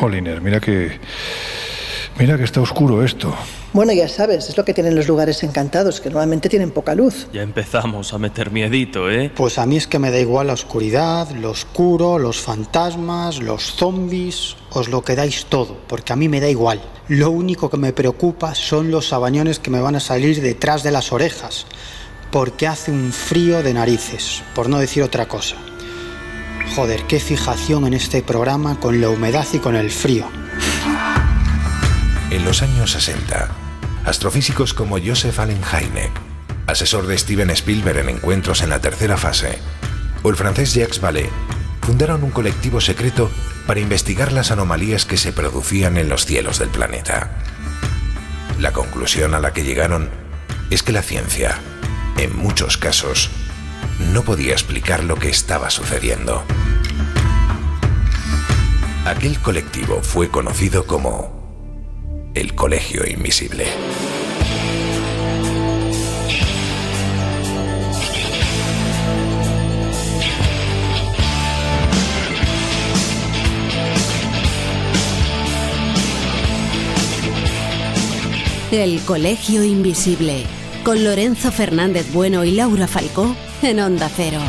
Joliner, mira que. Mira que está oscuro esto. Bueno, ya sabes, es lo que tienen los lugares encantados, que normalmente tienen poca luz. Ya empezamos a meter miedito, ¿eh? Pues a mí es que me da igual la oscuridad, lo oscuro, los fantasmas, los zombies, os lo quedáis todo, porque a mí me da igual. Lo único que me preocupa son los sabañones que me van a salir detrás de las orejas, porque hace un frío de narices, por no decir otra cosa. Joder, qué fijación en este programa con la humedad y con el frío. En los años 60, astrofísicos como Joseph Allen Hynek, asesor de Steven Spielberg en encuentros en la tercera fase, o el francés Jacques Vallée, fundaron un colectivo secreto para investigar las anomalías que se producían en los cielos del planeta. La conclusión a la que llegaron es que la ciencia, en muchos casos, no podía explicar lo que estaba sucediendo. Aquel colectivo fue conocido como el Colegio Invisible. El Colegio Invisible, con Lorenzo Fernández Bueno y Laura Falcó en Onda Cero.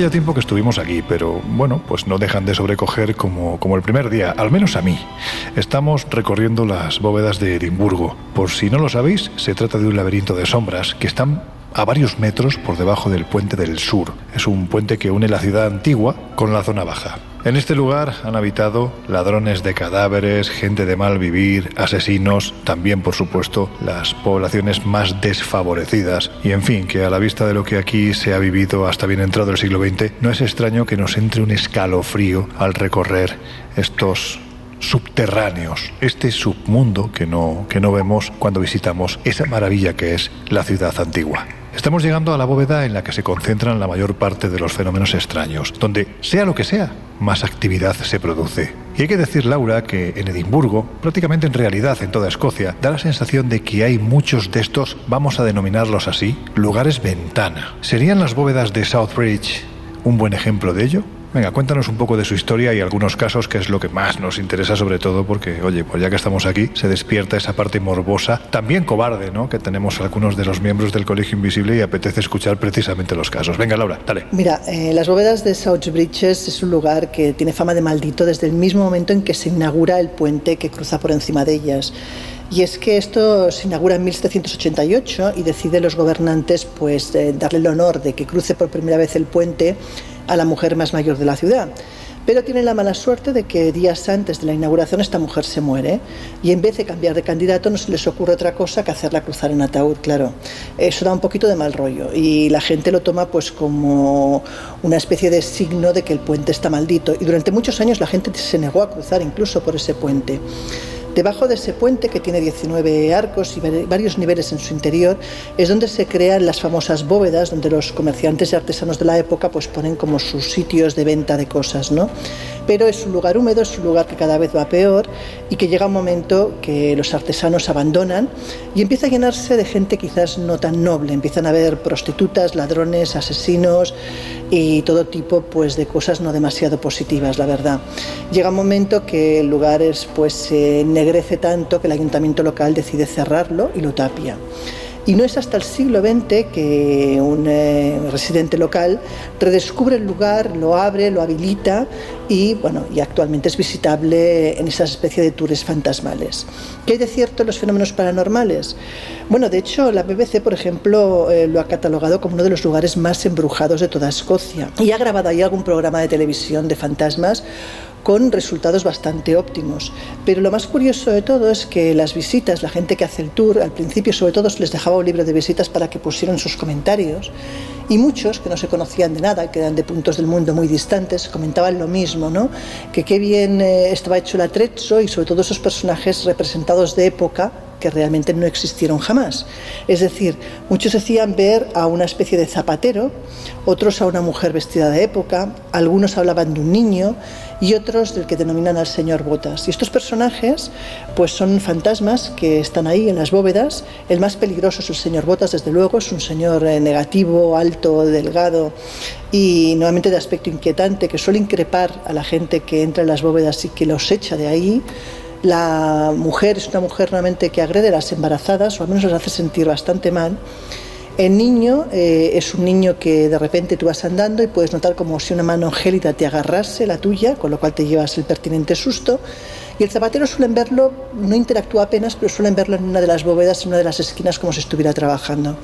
Hace ya tiempo que estuvimos aquí, pero bueno, pues no dejan de sobrecoger como, como el primer día, al menos a mí. Estamos recorriendo las bóvedas de Edimburgo. Por si no lo sabéis, se trata de un laberinto de sombras que están a varios metros por debajo del puente del sur. Es un puente que une la ciudad antigua con la zona baja. En este lugar han habitado ladrones de cadáveres, gente de mal vivir, asesinos, también por supuesto las poblaciones más desfavorecidas. Y en fin, que a la vista de lo que aquí se ha vivido hasta bien entrado el siglo XX, no es extraño que nos entre un escalofrío al recorrer estos subterráneos, este submundo que no, que no vemos cuando visitamos esa maravilla que es la ciudad antigua. Estamos llegando a la bóveda en la que se concentran la mayor parte de los fenómenos extraños, donde, sea lo que sea, más actividad se produce. Y hay que decir, Laura, que en Edimburgo, prácticamente en realidad en toda Escocia, da la sensación de que hay muchos de estos, vamos a denominarlos así, lugares ventana. ¿Serían las bóvedas de Southbridge un buen ejemplo de ello? Venga, cuéntanos un poco de su historia y algunos casos, que es lo que más nos interesa sobre todo, porque, oye, pues ya que estamos aquí, se despierta esa parte morbosa, también cobarde, ¿no? Que tenemos algunos de los miembros del Colegio Invisible y apetece escuchar precisamente los casos. Venga, Laura, dale. Mira, eh, las bóvedas de South Bridges es un lugar que tiene fama de maldito desde el mismo momento en que se inaugura el puente que cruza por encima de ellas. Y es que esto se inaugura en 1788 y deciden los gobernantes pues eh, darle el honor de que cruce por primera vez el puente a la mujer más mayor de la ciudad. Pero tienen la mala suerte de que días antes de la inauguración esta mujer se muere y en vez de cambiar de candidato no se les ocurre otra cosa que hacerla cruzar en ataúd, claro. Eso da un poquito de mal rollo y la gente lo toma pues como una especie de signo de que el puente está maldito y durante muchos años la gente se negó a cruzar incluso por ese puente. Debajo de ese puente, que tiene 19 arcos y varios niveles en su interior, es donde se crean las famosas bóvedas, donde los comerciantes y artesanos de la época pues ponen como sus sitios de venta de cosas, ¿no? Pero es un lugar húmedo, es un lugar que cada vez va peor y que llega un momento que los artesanos abandonan y empieza a llenarse de gente quizás no tan noble. Empiezan a haber prostitutas, ladrones, asesinos y todo tipo pues de cosas no demasiado positivas, la verdad. Llega un momento que el lugar es, pues se ennegrece tanto que el ayuntamiento local decide cerrarlo y lo tapia. Y no es hasta el siglo XX que un eh, residente local redescubre el lugar, lo abre, lo habilita y, bueno, y actualmente es visitable en esa especie de tours fantasmales. ¿Qué hay de cierto en los fenómenos paranormales? Bueno, de hecho, la BBC, por ejemplo, eh, lo ha catalogado como uno de los lugares más embrujados de toda Escocia y ha grabado ahí algún programa de televisión de fantasmas con resultados bastante óptimos. Pero lo más curioso de todo es que las visitas, la gente que hace el tour, al principio sobre todo les dejaba un libro de visitas para que pusieran sus comentarios y muchos que no se conocían de nada, que eran de puntos del mundo muy distantes, comentaban lo mismo, ¿no? Que qué bien eh, estaba hecho el atrezzo y sobre todo esos personajes representados de época que realmente no existieron jamás. Es decir, muchos decían ver a una especie de zapatero, otros a una mujer vestida de época, algunos hablaban de un niño y otros del que denominan al señor Botas. Y estos personajes pues son fantasmas que están ahí en las bóvedas. El más peligroso es el señor Botas, desde luego, es un señor eh, negativo, alto, delgado y nuevamente de aspecto inquietante que suele increpar a la gente que entra en las bóvedas y que los echa de ahí. La mujer es una mujer nuevamente que agrede a las embarazadas o al menos las hace sentir bastante mal el niño eh, es un niño que de repente tú vas andando y puedes notar como si una mano gélida te agarrase la tuya, con lo cual te llevas el pertinente susto. Y el zapatero suelen verlo, no interactúa apenas, pero suelen verlo en una de las bóvedas, en una de las esquinas, como si estuviera trabajando.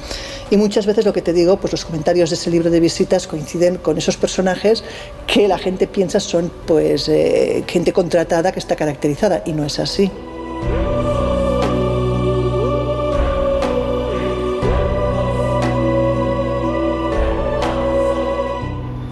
Y muchas veces lo que te digo, pues los comentarios de ese libro de visitas coinciden con esos personajes que la gente piensa son pues eh, gente contratada que está caracterizada, y no es así.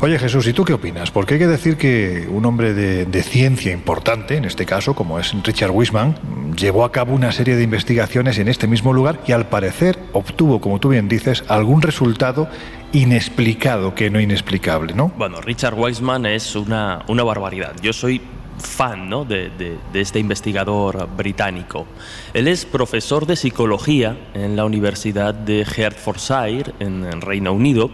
Oye Jesús, ¿y tú qué opinas? Porque hay que decir que un hombre de, ciencia importante, en este caso, como es Richard Wiseman, llevó a cabo una serie de investigaciones en este mismo lugar y al parecer obtuvo, como tú bien dices, algún resultado inexplicado que no inexplicable, ¿no? Bueno, Richard Wiseman es una, una barbaridad. Yo soy fan ¿no? de, de, este investigador británico. Él es profesor de psicología en la Universidad de Hertfordshire, en Reino Unido,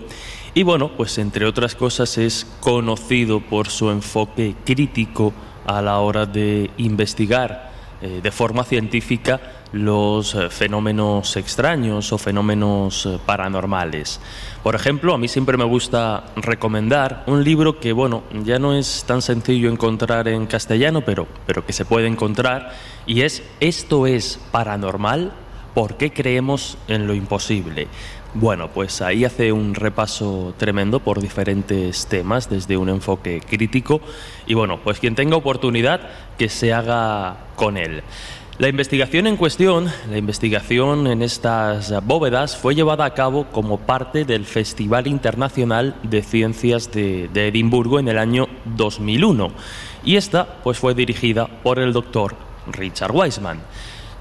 y bueno, pues entre otras cosas es conocido por su enfoque crítico a la hora de investigar eh, de forma científica los eh, fenómenos extraños o fenómenos eh, paranormales. Por ejemplo, a mí siempre me gusta recomendar un libro que, bueno, ya no es tan sencillo encontrar en castellano, pero, pero que se puede encontrar, y es Esto es paranormal, ¿por qué creemos en lo imposible? Bueno, pues ahí hace un repaso tremendo por diferentes temas desde un enfoque crítico y bueno, pues quien tenga oportunidad que se haga con él. La investigación en cuestión, la investigación en estas bóvedas, fue llevada a cabo como parte del Festival Internacional de Ciencias de, Edimburgo en el año 2001 y esta pues fue dirigida por el doctor Richard Weisman.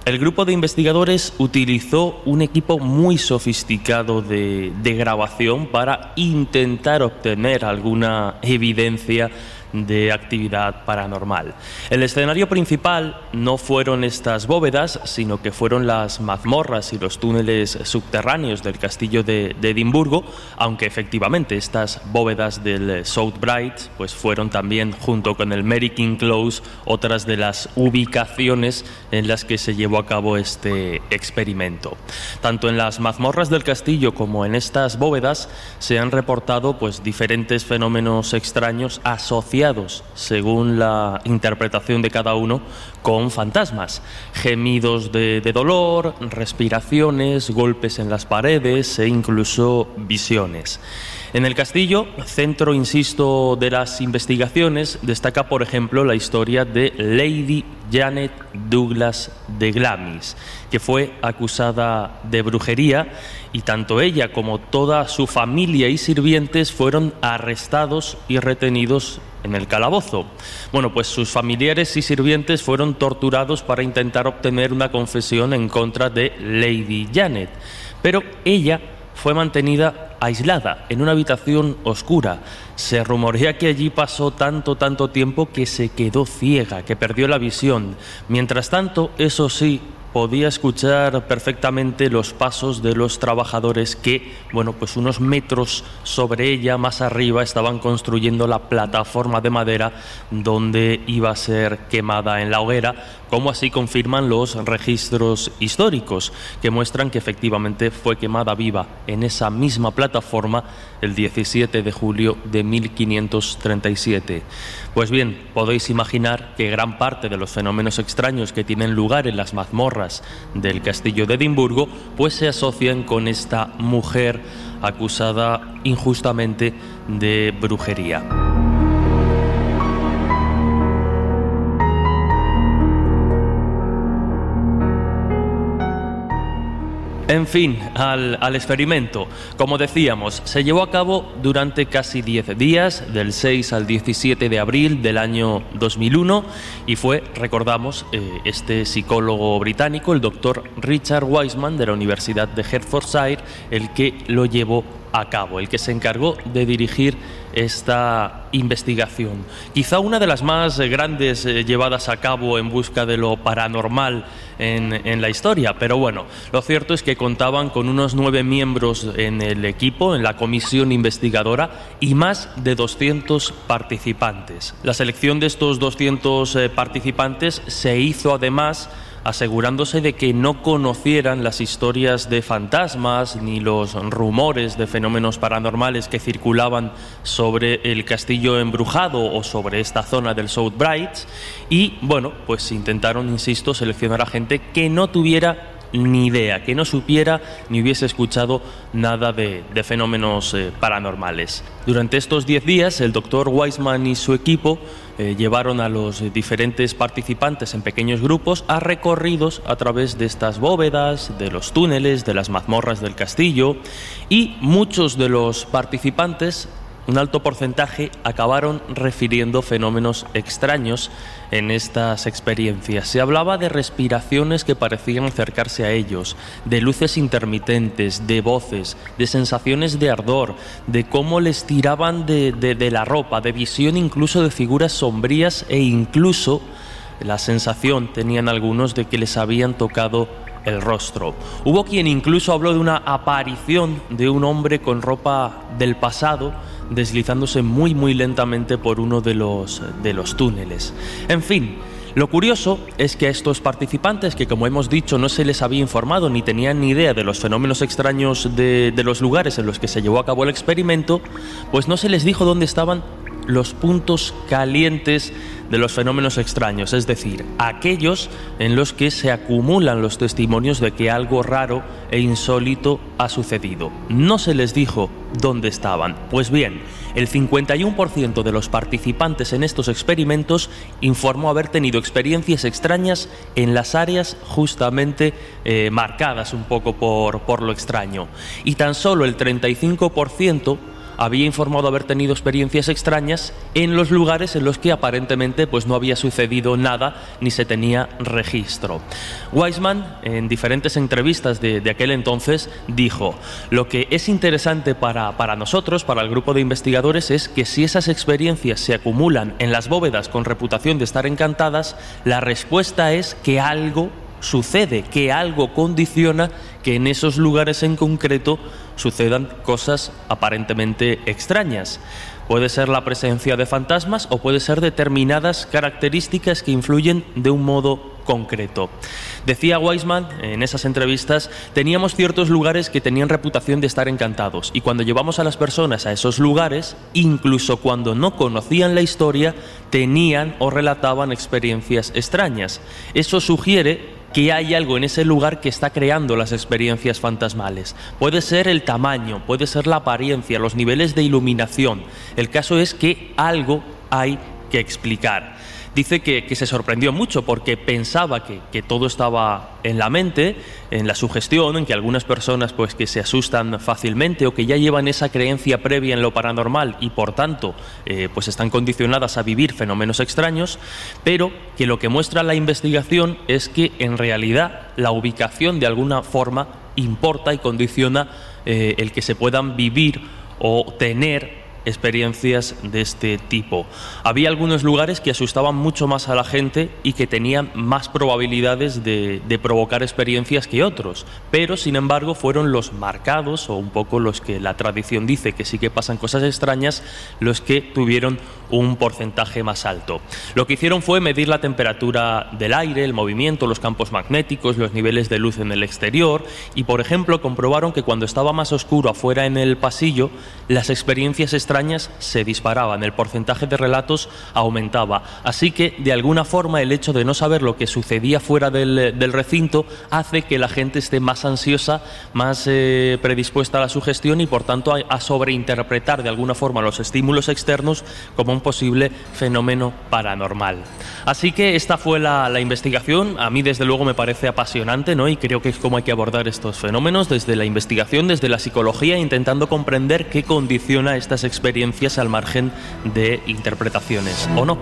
El grupo de investigadores utilizó un equipo muy sofisticado de, grabación para intentar obtener alguna evidencia de actividad paranormal. El escenario principal no fueron estas bóvedas, sino que fueron las mazmorras y los túneles subterráneos del castillo de, Edimburgo, aunque efectivamente estas bóvedas del South Bright pues fueron también, junto con el Mary King Close, otras de las ubicaciones en las que se llevó a cabo este experimento. Tanto en las mazmorras del castillo como en estas bóvedas se han reportado pues diferentes fenómenos extraños asociados según la interpretación de cada uno, con fantasmas. Gemidos de, dolor, respiraciones, golpes en las paredes e incluso visiones. En el castillo, centro, insisto, de las investigaciones, destaca, por ejemplo, la historia de Lady Janet Douglas de Glamis, que fue acusada de brujería y tanto ella como toda su familia y sirvientes fueron arrestados y retenidos en el calabozo. Bueno, pues sus familiares y sirvientes fueron torturados para intentar obtener una confesión en contra de Lady Janet, pero ella fue mantenida aislada en una habitación oscura. Se rumorea que allí pasó tanto, tanto tiempo que se quedó ciega, que perdió la visión. Mientras tanto, eso sí, podía escuchar perfectamente los pasos de los trabajadores que, bueno, pues unos metros sobre ella, más arriba, estaban construyendo la plataforma de madera donde iba a ser quemada en la hoguera, como así confirman los registros históricos, que muestran que efectivamente fue quemada viva en esa misma plataforma el 17 de julio de 1537. Pues bien, podéis imaginar que gran parte de los fenómenos extraños que tienen lugar en las mazmorras del castillo de Edimburgo, pues se asocian con esta mujer acusada injustamente de brujería. En fin, al, experimento. Como decíamos, se llevó a cabo durante casi 10 días, del 6 al 17 de abril del año 2001, y fue, recordamos, eh, este psicólogo británico, el doctor Richard Wiseman de la Universidad de Hertfordshire, el que lo llevó a cabo, el que se encargó de dirigir esta investigación. Quizá una de las más grandes eh, llevadas a cabo en busca de lo paranormal en, la historia, pero bueno, lo cierto es que contaban con unos nueve miembros en el equipo, en la comisión investigadora, y más de 200 participantes. La selección de estos 200 eh, participantes se hizo además asegurándose de que no conocieran las historias de fantasmas ni los rumores de fenómenos paranormales que circulaban sobre el castillo embrujado o sobre esta zona del South Bright y bueno, pues intentaron, insisto, seleccionar a gente que no tuviera ni idea, que no supiera ni hubiese escuchado nada de, fenómenos eh, paranormales. Durante estos 10 días, el doctor Weisman y su equipo eh, llevaron a los diferentes participantes en pequeños grupos a recorridos a través de estas bóvedas, de los túneles, de las mazmorras del castillo y muchos de los participantes un alto porcentaje acabaron refiriendo fenómenos extraños en estas experiencias. Se hablaba de respiraciones que parecían acercarse a ellos, de luces intermitentes, de voces, de sensaciones de ardor, de cómo les tiraban de, la ropa, de visión incluso de figuras sombrías e incluso la sensación tenían algunos de que les habían tocado el rostro. Hubo quien incluso habló de una aparición de un hombre con ropa del pasado deslizándose muy muy lentamente por uno de los, de los túneles. En fin, lo curioso es que a estos participantes, que como hemos dicho no se les había informado ni tenían ni idea de los fenómenos extraños de, de, los lugares en los que se llevó a cabo el experimento, pues no se les dijo dónde estaban los puntos calientes de los fenómenos extraños, es decir, aquellos en los que se acumulan los testimonios de que algo raro e insólito ha sucedido. No se les dijo dónde estaban. Pues bien, el 51% de los participantes en estos experimentos informó haber tenido experiencias extrañas en las áreas justamente eh, marcadas un poco por, por lo extraño. Y tan solo el 35% había informado haber tenido experiencias extrañas en los lugares en los que aparentemente pues no había sucedido nada ni se tenía registro. Weisman, en diferentes entrevistas de, aquel entonces, dijo, lo que es interesante para, para nosotros, para el grupo de investigadores, es que si esas experiencias se acumulan en las bóvedas con reputación de estar encantadas, la respuesta es que algo sucede, que algo condiciona que en esos lugares en concreto sucedan cosas aparentemente extrañas. Puede ser la presencia de fantasmas o puede ser determinadas características que influyen de un modo concreto. Decía Weisman en esas entrevistas, teníamos ciertos lugares que tenían reputación de estar encantados y cuando llevamos a las personas a esos lugares, incluso cuando no conocían la historia, tenían o relataban experiencias extrañas. Eso sugiere que hay algo en ese lugar que está creando las experiencias fantasmales. Puede ser el tamaño, puede ser la apariencia, los niveles de iluminación. El caso es que algo hay que explicar dice que, se sorprendió mucho porque pensaba que, todo estaba en la mente, en la sugestión, en que algunas personas pues que se asustan fácilmente o que ya llevan esa creencia previa en lo paranormal y por tanto eh, pues están condicionadas a vivir fenómenos extraños, pero que lo que muestra la investigación es que en realidad la ubicación de alguna forma importa y condiciona eh, el que se puedan vivir o tener experiencias de este tipo. Había algunos lugares que asustaban mucho más a la gente y que tenían más probabilidades de, de provocar experiencias que otros, pero sin embargo fueron los marcados o un poco los que la tradición dice que sí que pasan cosas extrañas, los que tuvieron un porcentaje más alto. Lo que hicieron fue medir la temperatura del aire, el movimiento, los campos magnéticos, los niveles de luz en el exterior y, por ejemplo, comprobaron que cuando estaba más oscuro afuera en el pasillo, las experiencias extrañas se disparaban, el porcentaje de relatos aumentaba. Así que, de alguna forma, el hecho de no saber lo que sucedía fuera del, recinto hace que la gente esté más ansiosa, más eh, predispuesta a la sugestión y, por tanto, a, a sobreinterpretar de alguna forma los estímulos externos como un posible fenómeno paranormal. Así que esta fue la, la, investigación. A mí, desde luego, me parece apasionante, ¿no? Y creo que es como hay que abordar estos fenómenos desde la investigación, desde la psicología, intentando comprender qué condiciona estas experiencias al margen de interpretaciones, ¿o no?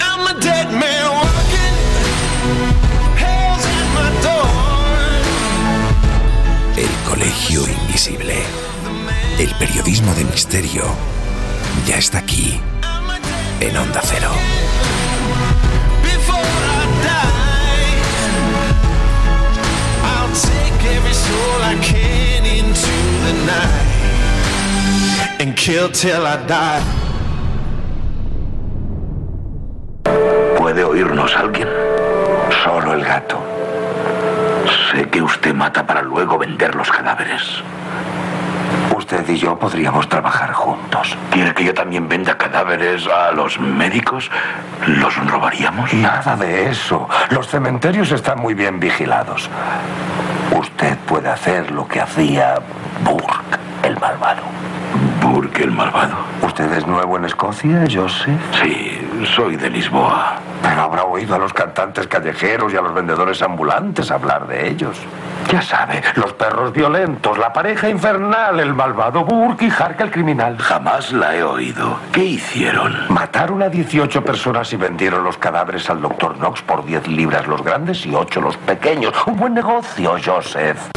El Colegio Invisible. El periodismo de misterio ya está aquí en Onda Cero. ¿Puede oírnos alguien? Solo el gato. Sé que usted mata para luego vender los cadáveres. Usted y yo podríamos trabajar juntos. ¿Quiere que yo también venda cadáveres a los médicos? ¿Los robaríamos? Nada de eso. Los cementerios están muy bien vigilados. Usted puede hacer lo que hacía Burke, el malvado. ¿Burke, el malvado? ¿Usted es nuevo en Escocia, Joseph? Sí, soy de Lisboa. Pero habrá oído a los cantantes callejeros y a los vendedores ambulantes hablar de ellos. Ya sabe, los perros violentos, la pareja infernal, el malvado Burke y Hark el criminal. Jamás la he oído. ¿Qué hicieron? Mataron a 18 personas y vendieron los cadáveres al doctor Knox por 10 libras los grandes y 8 los pequeños. Un buen negocio, Joseph.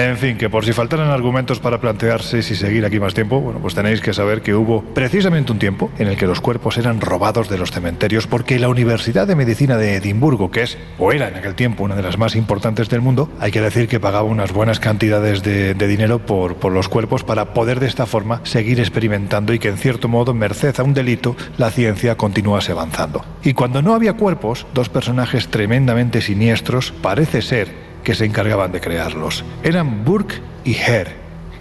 En fin, que por si faltaran argumentos para plantearse si seguir aquí más tiempo, bueno, pues tenéis que saber que hubo precisamente un tiempo en el que los cuerpos eran robados de los cementerios porque la Universidad de Medicina de Edimburgo, que es o era en aquel tiempo una de las más importantes del mundo, hay que decir que pagaba unas buenas cantidades de, dinero por, por los cuerpos para poder de esta forma seguir experimentando y que en cierto modo, merced a un delito, la ciencia continuase avanzando. Y cuando no había cuerpos, dos personajes tremendamente siniestros, parece ser que se encargaban de crearlos. Eran Burke y Hare.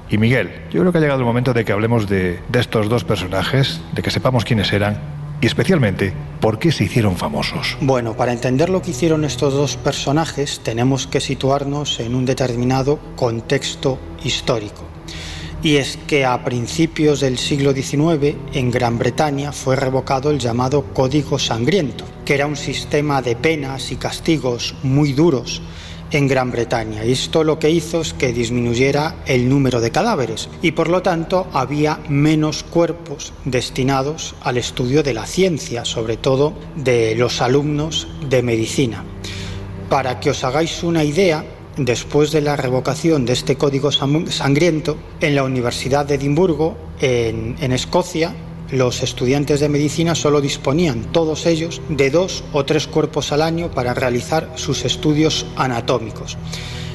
Y Miguel, yo creo que ha llegado el momento de que hablemos de, de, estos dos personajes, de que sepamos quiénes eran y especialmente por qué se hicieron famosos. Bueno, para entender lo que hicieron estos dos personajes tenemos que situarnos en un determinado contexto histórico. Y es que a principios del siglo XIX en Gran Bretaña fue revocado el llamado Código Sangriento, que era un sistema de penas y castigos muy duros en Gran Bretaña. Esto lo que hizo es que disminuyera el número de cadáveres y por lo tanto había menos cuerpos destinados al estudio de la ciencia, sobre todo de los alumnos de medicina. Para que os hagáis una idea, después de la revocación de este código sangriento, en la Universidad de Edimburgo, en Escocia, los estudiantes de medicina solo disponían, todos ellos, de dos o tres cuerpos al año para realizar sus estudios anatómicos.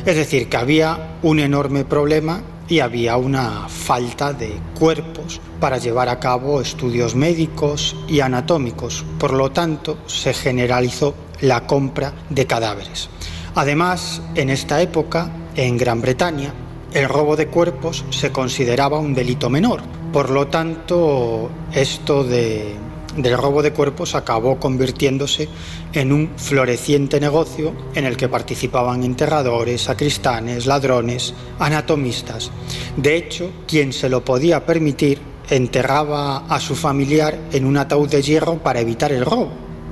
Es decir, que había un enorme problema y había una falta de cuerpos para llevar a cabo estudios médicos y anatómicos. Por lo tanto, se generalizó la compra de cadáveres. Además, en esta época, en Gran Bretaña, el robo de cuerpos se consideraba un delito menor. Por lo tanto, esto de, del robo de cuerpos acabó convirtiéndose en un floreciente negocio en el que participaban enterradores, sacristanes, ladrones, anatomistas. De hecho, quien se lo podía permitir enterraba a su familiar en un ataúd de hierro para evitar el robo.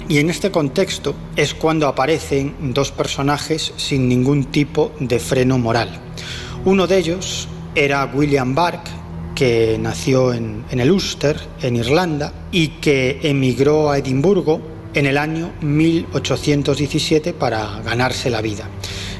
Y en este contexto es cuando aparecen dos personajes sin ningún tipo de freno moral. Uno de ellos era William Bark, que nació en, en, el Ulster, en Irlanda, y que emigró a Edimburgo en el año 1817 para ganarse la vida.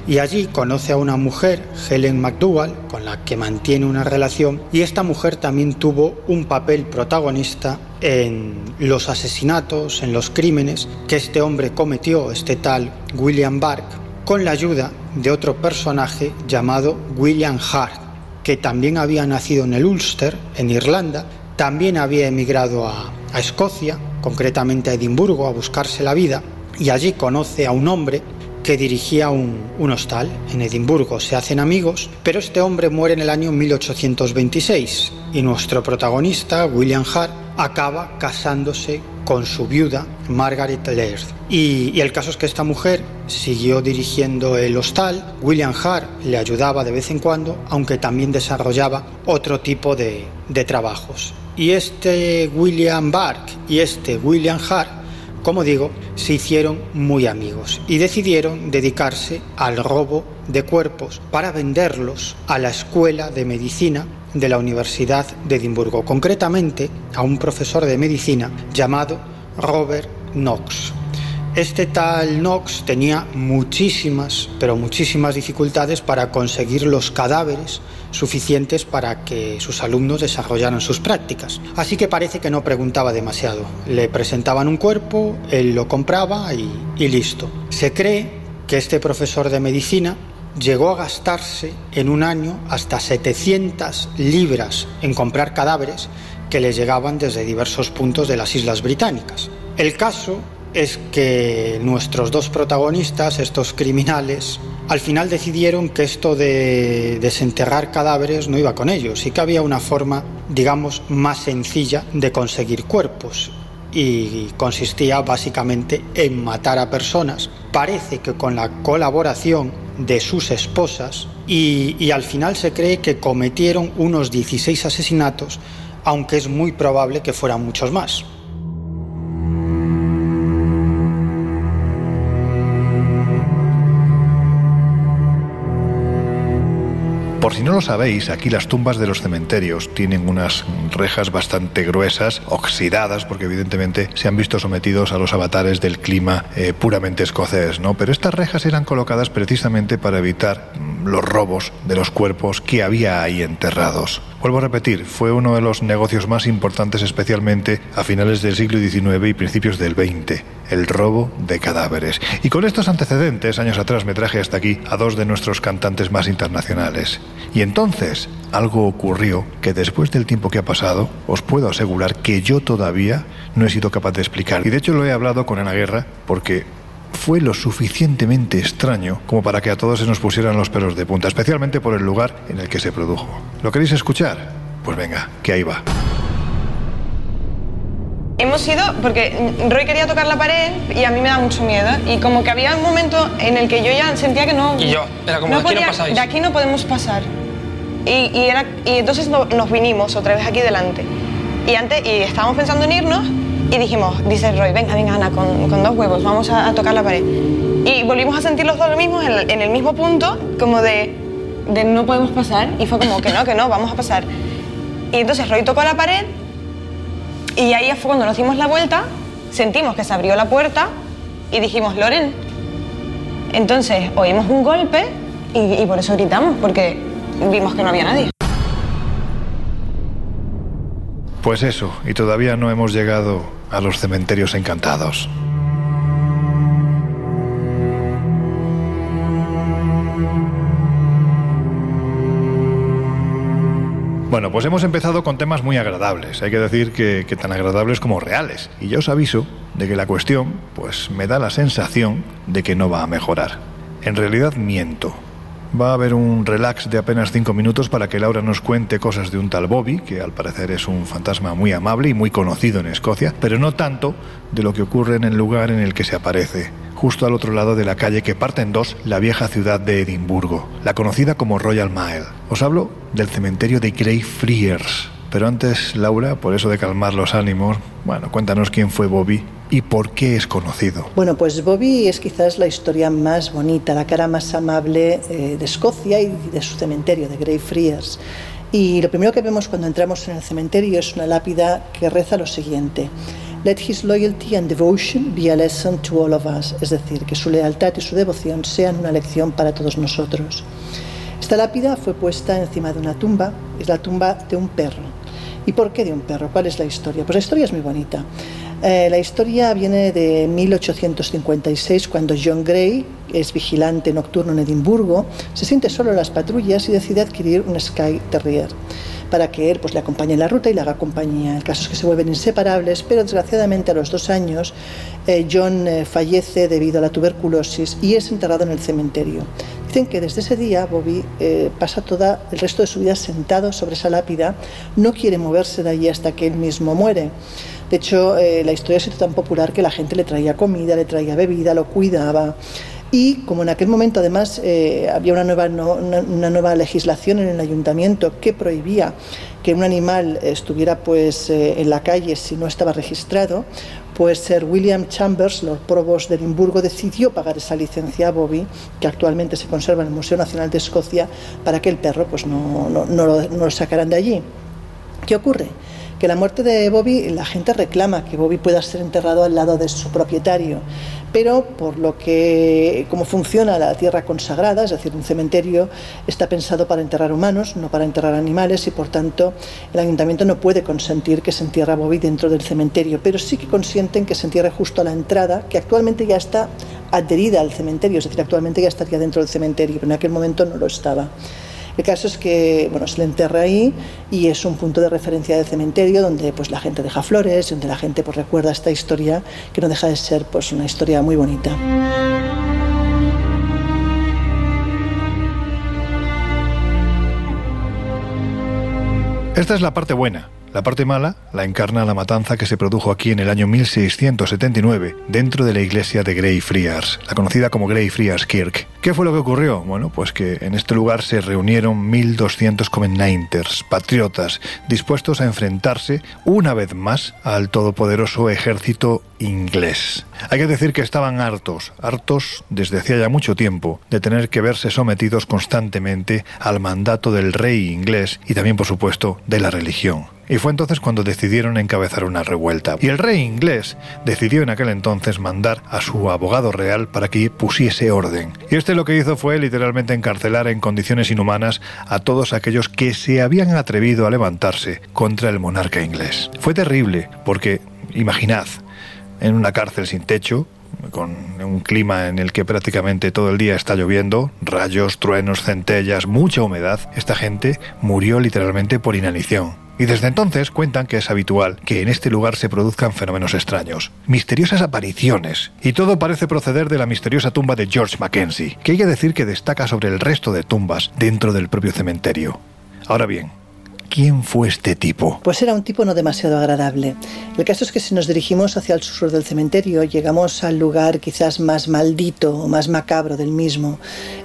Y allí conoce a una mujer, Helen McDougall, con la que mantiene una relación, y esta mujer también tuvo un papel protagonista en los asesinatos, en los crímenes que este hombre cometió, este tal William Bark, con la ayuda de otro personaje llamado William Hart, que también había nacido en el Ulster, en Irlanda, también había emigrado a, a Escocia, concretamente a Edimburgo, a buscarse la vida, y allí conoce a un hombre que dirigía un, un, hostal en Edimburgo. Se hacen amigos, pero este hombre muere en el año 1826 y nuestro protagonista, William Hart, acaba casándose con su viuda, Margaret Laird. Y, el caso es que esta mujer siguió dirigiendo el hostal, William Hart le ayudaba de vez en cuando, aunque también desarrollaba otro tipo de, de trabajos. Y este William Bark y este William Hart como digo, se hicieron muy amigos y decidieron dedicarse al robo de cuerpos para venderlos a la Escuela de Medicina de la Universidad de Edimburgo, concretamente a un profesor de medicina llamado Robert Knox. Este tal Knox tenía muchísimas, pero muchísimas dificultades para conseguir los cadáveres suficientes para que sus alumnos desarrollaran sus prácticas. Así que parece que no preguntaba demasiado. Le presentaban un cuerpo, él lo compraba y, y listo. Se cree que este profesor de medicina llegó a gastarse en un año hasta 700 libras en comprar cadáveres que le llegaban desde diversos puntos de las Islas Británicas. El caso es que nuestros dos protagonistas, estos criminales, al final decidieron que esto de desenterrar cadáveres no iba con ellos y que había una forma, digamos, más sencilla de conseguir cuerpos y consistía básicamente en matar a personas. Parece que con la colaboración de sus esposas y, y al final se cree que cometieron unos 16 asesinatos, aunque es muy probable que fueran muchos más. Por si no lo sabéis, aquí las tumbas de los cementerios tienen unas rejas bastante gruesas, oxidadas, porque evidentemente se han visto sometidos a los avatares del clima eh, puramente escocés, ¿no? Pero estas rejas eran colocadas precisamente para evitar los robos de los cuerpos que había ahí enterrados. Vuelvo a repetir, fue uno de los negocios más importantes especialmente a finales del siglo XIX y principios del XX, el robo de cadáveres. Y con estos antecedentes, años atrás me traje hasta aquí a dos de nuestros cantantes más internacionales. Y entonces algo ocurrió que después del tiempo que ha pasado, os puedo asegurar que yo todavía no he sido capaz de explicar. Y de hecho lo he hablado con Ana Guerra porque fue lo suficientemente extraño como para que a todos se nos pusieran los pelos de punta, especialmente por el lugar en el que se produjo. ¿Lo queréis escuchar? Pues venga, que ahí va. Hemos ido, porque Roy quería tocar la pared y a mí me da mucho miedo. Y como que había un momento en el que yo ya sentía que no. Y yo, era como, no de aquí no podía- pasáis. De aquí no podemos pasar. Y, y era, y entonces no- nos vinimos otra vez aquí delante. Y, antes, y estábamos pensando en irnos y dijimos, dice Roy, venga, venga, Ana, con, con dos huevos, vamos a, tocar la pared. Y volvimos a sentir los dos lo mismo, en, en el mismo punto, como de, de no podemos pasar. Y fue como que no, que no, vamos a pasar. Y entonces Roy tocó la pared y ahí fue cuando nos dimos la vuelta, sentimos que se abrió la puerta y dijimos, Loren. Entonces oímos un golpe y, y por eso gritamos, porque vimos que no había nadie. Pues eso, y todavía no hemos llegado a los cementerios encantados. Bueno, pues hemos empezado con temas muy agradables, hay que decir que, que tan agradables como reales. Y yo os aviso de que la cuestión, pues me da la sensación de que no va a mejorar. En realidad miento. Va a haber un relax de apenas cinco minutos para que Laura nos cuente cosas de un tal Bobby, que al parecer es un fantasma muy amable y muy conocido en Escocia, pero no tanto de lo que ocurre en el lugar en el que se aparece, justo al otro lado de la calle que parte en dos la vieja ciudad de Edimburgo, la conocida como Royal Mile. Os hablo del cementerio de Greyfriars. Pero antes, Laura, por eso de calmar los ánimos, bueno, cuéntanos quién fue Bobby y por qué es conocido. Bueno, pues Bobby es quizás la historia más bonita, la cara más amable eh, de Escocia y de su cementerio, de Greyfriars. Y lo primero que vemos cuando entramos en el cementerio es una lápida que reza lo siguiente. Let his loyalty and devotion be a lesson to all of us, es decir, que su lealtad y su devoción sean una lección para todos nosotros. Esta lápida fue puesta encima de una tumba, es la tumba de un perro. ¿Y por qué de un perro? ¿Cuál es la historia? Pues la historia es muy bonita. Eh, la historia viene de 1856, cuando John Gray es vigilante nocturno en Edimburgo, se siente solo en las patrullas y decide adquirir un Sky Terrier para que él pues, le acompañe en la ruta y le haga compañía. El caso es que se vuelven inseparables, pero desgraciadamente a los dos años eh, John eh, fallece debido a la tuberculosis y es enterrado en el cementerio. Dicen que desde ese día Bobby eh, pasa todo el resto de su vida sentado sobre esa lápida, no quiere moverse de allí hasta que él mismo muere. De hecho, la historia ha sido tan popular que la gente le traía comida, le traía bebida, lo cuidaba. Y como en aquel momento además eh, había una nueva, una, nueva legislación en el ayuntamiento que prohibía que un animal estuviera pues eh, en la calle si no estaba registrado, pues Sir William Chambers, Lord Provost de Edimburgo, decidió pagar esa licencia a Bobby, que actualmente se conserva en el Museo Nacional de Escocia, para que el perro pues no, no, lo, no lo sacaran de allí. ¿Qué ocurre? Que la muerte de Bobby, la gente reclama que Bobby pueda ser enterrado al lado de su propietario, pero por lo que, como funciona la tierra consagrada, es decir, un cementerio está pensado para enterrar humanos, no para enterrar animales, y por tanto el ayuntamiento no puede consentir que se entierre Bobby dentro del cementerio, pero sí que consienten que se entierre justo a la entrada, que actualmente ya está adherida al cementerio, es decir, actualmente ya estaría dentro del cementerio, pero en aquel momento no lo estaba. El caso es que bueno, se le enterra ahí y es un punto de referencia del cementerio donde pues, la gente deja flores, donde la gente pues, recuerda esta historia que no deja de ser pues, una historia muy bonita. Esta es la parte buena. La parte mala la encarna la matanza que se produjo aquí en el año 1679 dentro de la iglesia de Greyfriars, la conocida como Greyfriars Kirk. ¿Qué fue lo que ocurrió? Bueno, pues que en este lugar se reunieron 1200 Covenanters, patriotas, dispuestos a enfrentarse una vez más al todopoderoso ejército inglés. Hay que decir que estaban hartos, hartos desde hacía ya mucho tiempo, de tener que verse sometidos constantemente al mandato del rey inglés y también, por supuesto, de la religión. Y fue entonces cuando decidieron encabezar una revuelta. Y el rey inglés decidió en aquel entonces mandar a su abogado real para que pusiese orden. Y este lo que hizo fue literalmente encarcelar en condiciones inhumanas a todos aquellos que se habían atrevido a levantarse contra el monarca inglés. Fue terrible, porque, imaginad, en una cárcel sin techo, con un clima en el que prácticamente todo el día está lloviendo, rayos, truenos, centellas, mucha humedad, esta gente murió literalmente por inanición. Y desde entonces cuentan que es habitual que en este lugar se produzcan fenómenos extraños, misteriosas apariciones, y todo parece proceder de la misteriosa tumba de George Mackenzie, que hay que decir que destaca sobre el resto de tumbas dentro del propio cementerio. Ahora bien, ¿Quién fue este tipo? Pues era un tipo no demasiado agradable. El caso es que si nos dirigimos hacia el sur del cementerio, llegamos al lugar quizás más maldito o más macabro del mismo.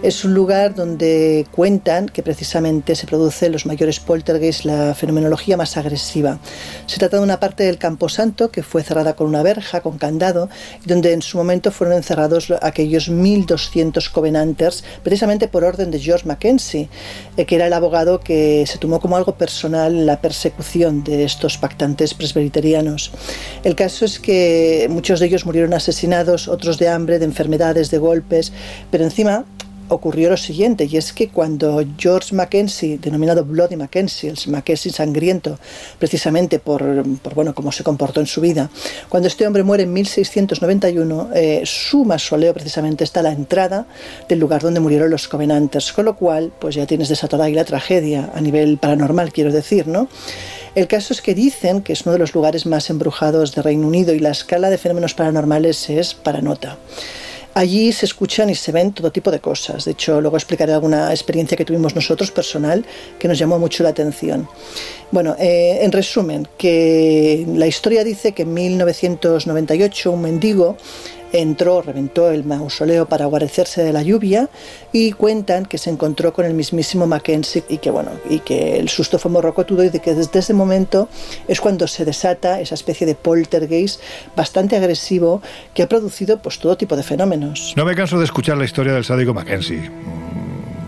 Es un lugar donde cuentan que precisamente se producen los mayores poltergeists, la fenomenología más agresiva. Se trata de una parte del Camposanto que fue cerrada con una verja, con candado, donde en su momento fueron encerrados aquellos 1200 covenanters, precisamente por orden de George Mackenzie, eh, que era el abogado que se tomó como algo personal la persecución de estos pactantes presbiterianos. El caso es que muchos de ellos murieron asesinados, otros de hambre, de enfermedades, de golpes, pero encima ocurrió lo siguiente, y es que cuando George Mackenzie, denominado Bloody Mackenzie, el Mackenzie sangriento, precisamente por, por bueno, cómo se comportó en su vida, cuando este hombre muere en 1691, eh, su mausoleo precisamente está a la entrada del lugar donde murieron los Covenanters, con lo cual, pues ya tienes desatada ahí la tragedia, a nivel paranormal, quiero decir, ¿no? El caso es que dicen que es uno de los lugares más embrujados de Reino Unido y la escala de fenómenos paranormales es para nota. Allí se escuchan y se ven todo tipo de cosas. De hecho, luego explicaré alguna experiencia que tuvimos nosotros personal que nos llamó mucho la atención. Bueno, eh, en resumen, que la historia dice que en 1998 un mendigo entró, reventó el mausoleo para guarecerse de la lluvia y cuentan que se encontró con el mismísimo Mackenzie y que bueno, y que el susto fue morrocotudo y de que desde ese momento es cuando se desata esa especie de poltergeist bastante agresivo que ha producido pues todo tipo de fenómenos. No me canso de escuchar la historia del sádico Mackenzie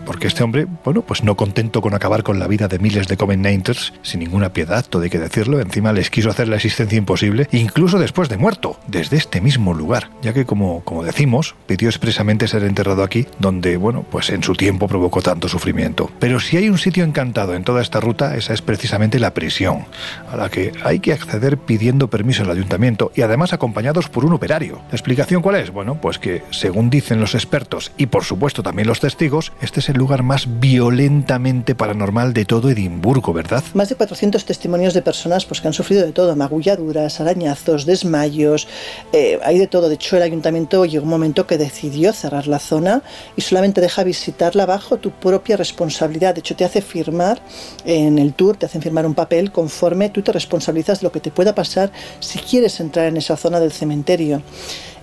porque este hombre, bueno, pues no contento con acabar con la vida de miles de Covenanters, sin ninguna piedad, todo hay que decirlo, encima les quiso hacer la existencia imposible, incluso después de muerto, desde este mismo lugar, ya que como, como decimos, pidió expresamente ser enterrado aquí, donde, bueno, pues en su tiempo provocó tanto sufrimiento. Pero si hay un sitio encantado en toda esta ruta, esa es precisamente la prisión, a la que hay que acceder pidiendo permiso al ayuntamiento y además acompañados por un operario. ¿La explicación cuál es? Bueno, pues que, según dicen los expertos y por supuesto también los testigos, este es el lugar más violentamente paranormal de todo Edimburgo, ¿verdad? Más de 400 testimonios de personas pues, que han sufrido de todo, magulladuras, arañazos, desmayos, eh, hay de todo. De hecho, el ayuntamiento llegó un momento que decidió cerrar la zona y solamente deja visitarla bajo tu propia responsabilidad. De hecho, te hace firmar en el tour, te hacen firmar un papel conforme tú te responsabilizas de lo que te pueda pasar si quieres entrar en esa zona del cementerio.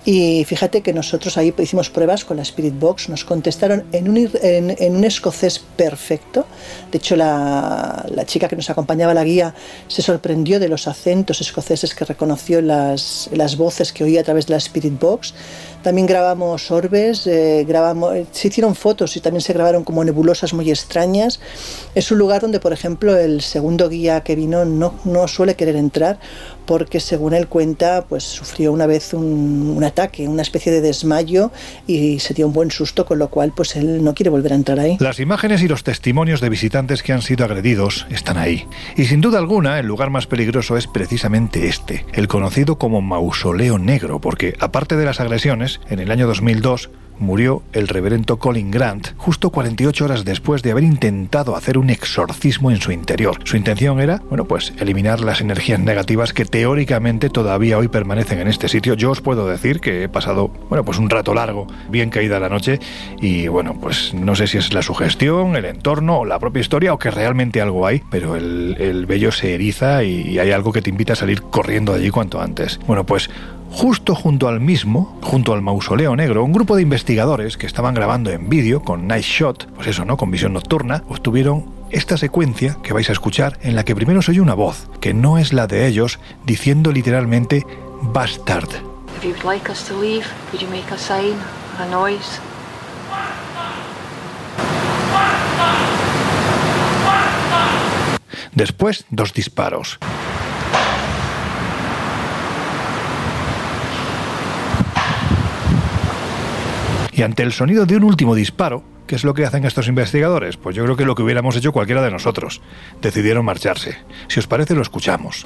Y fíjate que nosotros ahí hicimos pruebas con la Spirit Box, nos contestaron en un, en, un escocés perfecto. De hecho, la, la, chica que nos acompañaba, la guía, se sorprendió de los acentos escoceses que reconoció las, las voces que oía a través de la Spirit Box. También grabamos orbes, eh, grabamos, se hicieron fotos y también se grabaron como nebulosas muy extrañas. Es un lugar donde, por ejemplo, el segundo guía que vino no, no suele querer entrar porque según él cuenta, pues sufrió una vez un, un, ataque, una especie de desmayo y se dio un buen susto, con lo cual pues él no quiere volver a entrar ahí. Las imágenes y los testimonios de visitantes que han sido agredidos están ahí. Y sin duda alguna, el lugar más peligroso es precisamente este, el conocido como Mausoleo Negro, porque aparte de las agresiones, en el año 2002 murió el reverendo Colin Grant justo 48 horas después de haber intentado hacer un exorcismo en su interior. Su intención era, bueno, pues eliminar las energías negativas que teóricamente todavía hoy permanecen en este sitio. Yo os puedo decir que he pasado, bueno, pues un rato largo, bien caída la noche y bueno, pues no sé si es la sugestión, el entorno o la propia historia o que realmente algo hay, pero el, el vello se eriza y hay algo que te invita a salir corriendo de allí cuanto antes. Bueno, pues Justo junto al mismo, junto al mausoleo negro, un grupo de investigadores que estaban grabando en vídeo con Night Shot, pues eso, ¿no? Con visión nocturna, obtuvieron esta secuencia que vais a escuchar en la que primero se oye una voz, que no es la de ellos, diciendo literalmente bastard. Después, dos disparos. Y ante el sonido de un último disparo, ¿qué es lo que hacen estos investigadores? Pues yo creo que lo que hubiéramos hecho cualquiera de nosotros. Decidieron marcharse. Si os parece, lo escuchamos.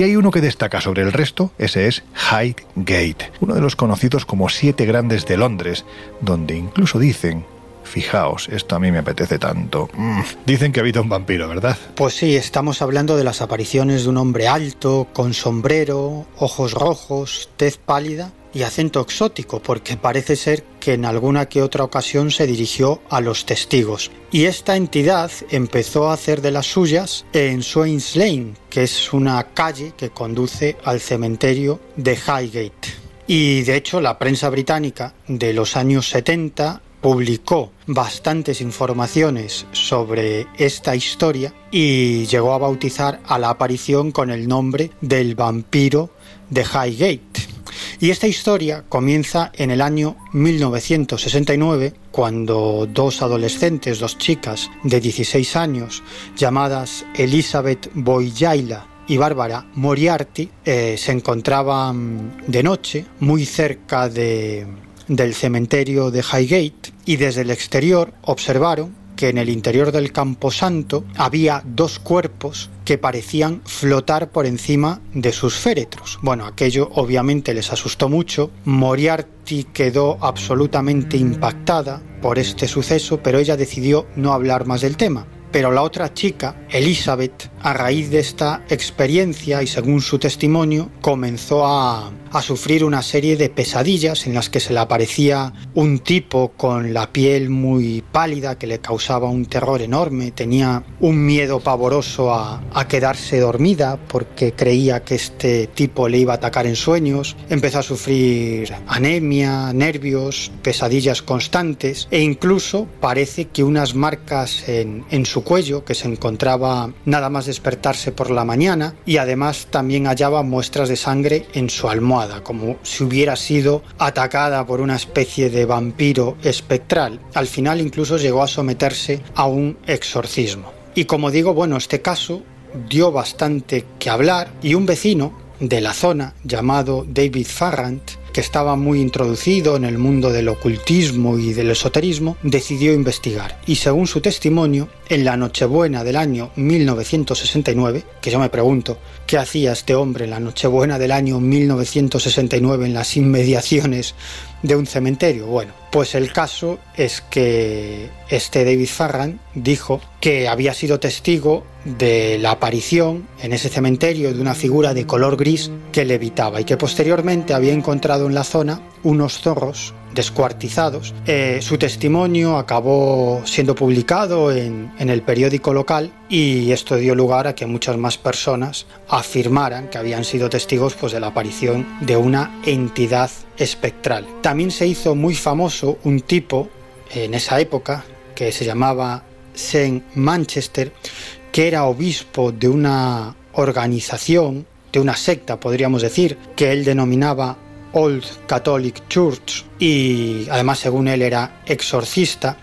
Si hay uno que destaca sobre el resto, ese es Highgate, uno de los conocidos como Siete Grandes de Londres, donde incluso dicen Fijaos, esto a mí me apetece tanto. Mm, dicen que habita un vampiro, ¿verdad? Pues sí, estamos hablando de las apariciones de un hombre alto, con sombrero, ojos rojos, tez pálida y acento exótico, porque parece ser que en alguna que otra ocasión se dirigió a los testigos. Y esta entidad empezó a hacer de las suyas en Swains Lane, que es una calle que conduce al cementerio de Highgate. Y de hecho la prensa británica de los años 70 publicó bastantes informaciones sobre esta historia y llegó a bautizar a la aparición con el nombre del vampiro de Highgate. Y esta historia comienza en el año 1969, cuando dos adolescentes, dos chicas de 16 años, llamadas Elizabeth Boyaila y Bárbara Moriarty, eh, se encontraban de noche muy cerca de, del cementerio de Highgate y desde el exterior observaron que en el interior del camposanto había dos cuerpos que parecían flotar por encima de sus féretros. Bueno, aquello obviamente les asustó mucho. Moriarty quedó absolutamente impactada por este suceso, pero ella decidió no hablar más del tema. Pero la otra chica, Elizabeth, a raíz de esta experiencia y según su testimonio, comenzó a, sufrir una serie de pesadillas en las que se le aparecía un tipo con la piel muy pálida que le causaba un terror enorme, tenía un miedo pavoroso a, a, quedarse dormida porque creía que este tipo le iba a atacar en sueños, empezó a sufrir anemia, nervios, pesadillas constantes e incluso parece que unas marcas en, en su cuello que se encontraba nada más despertarse por la mañana y además también hallaba muestras de sangre en su almohada como si hubiera sido atacada por una especie de vampiro espectral. Al final incluso llegó a someterse a un exorcismo. Y como digo, bueno, este caso dio bastante que hablar y un vecino de la zona llamado David Farrant que estaba muy introducido en el mundo del ocultismo y del esoterismo, decidió investigar. Y según su testimonio, en la Nochebuena del año 1969, que yo me pregunto, ¿qué hacía este hombre en la Nochebuena del año 1969 en las inmediaciones de un cementerio? Bueno, pues el caso es que este David Farran dijo que había sido testigo de la aparición en ese cementerio de una figura de color gris que levitaba y que posteriormente había encontrado en la zona unos zorros descuartizados. Eh, su testimonio acabó siendo publicado en, en, el periódico local y esto dio lugar a que muchas más personas afirmaran que habían sido testigos pues, de la aparición de una entidad espectral. También se hizo muy famoso un tipo en esa época que se llamaba Saint Manchester, que era obispo de una organización, de una secta podríamos decir, que él denominaba Old Catholic Church y además según él era exorcista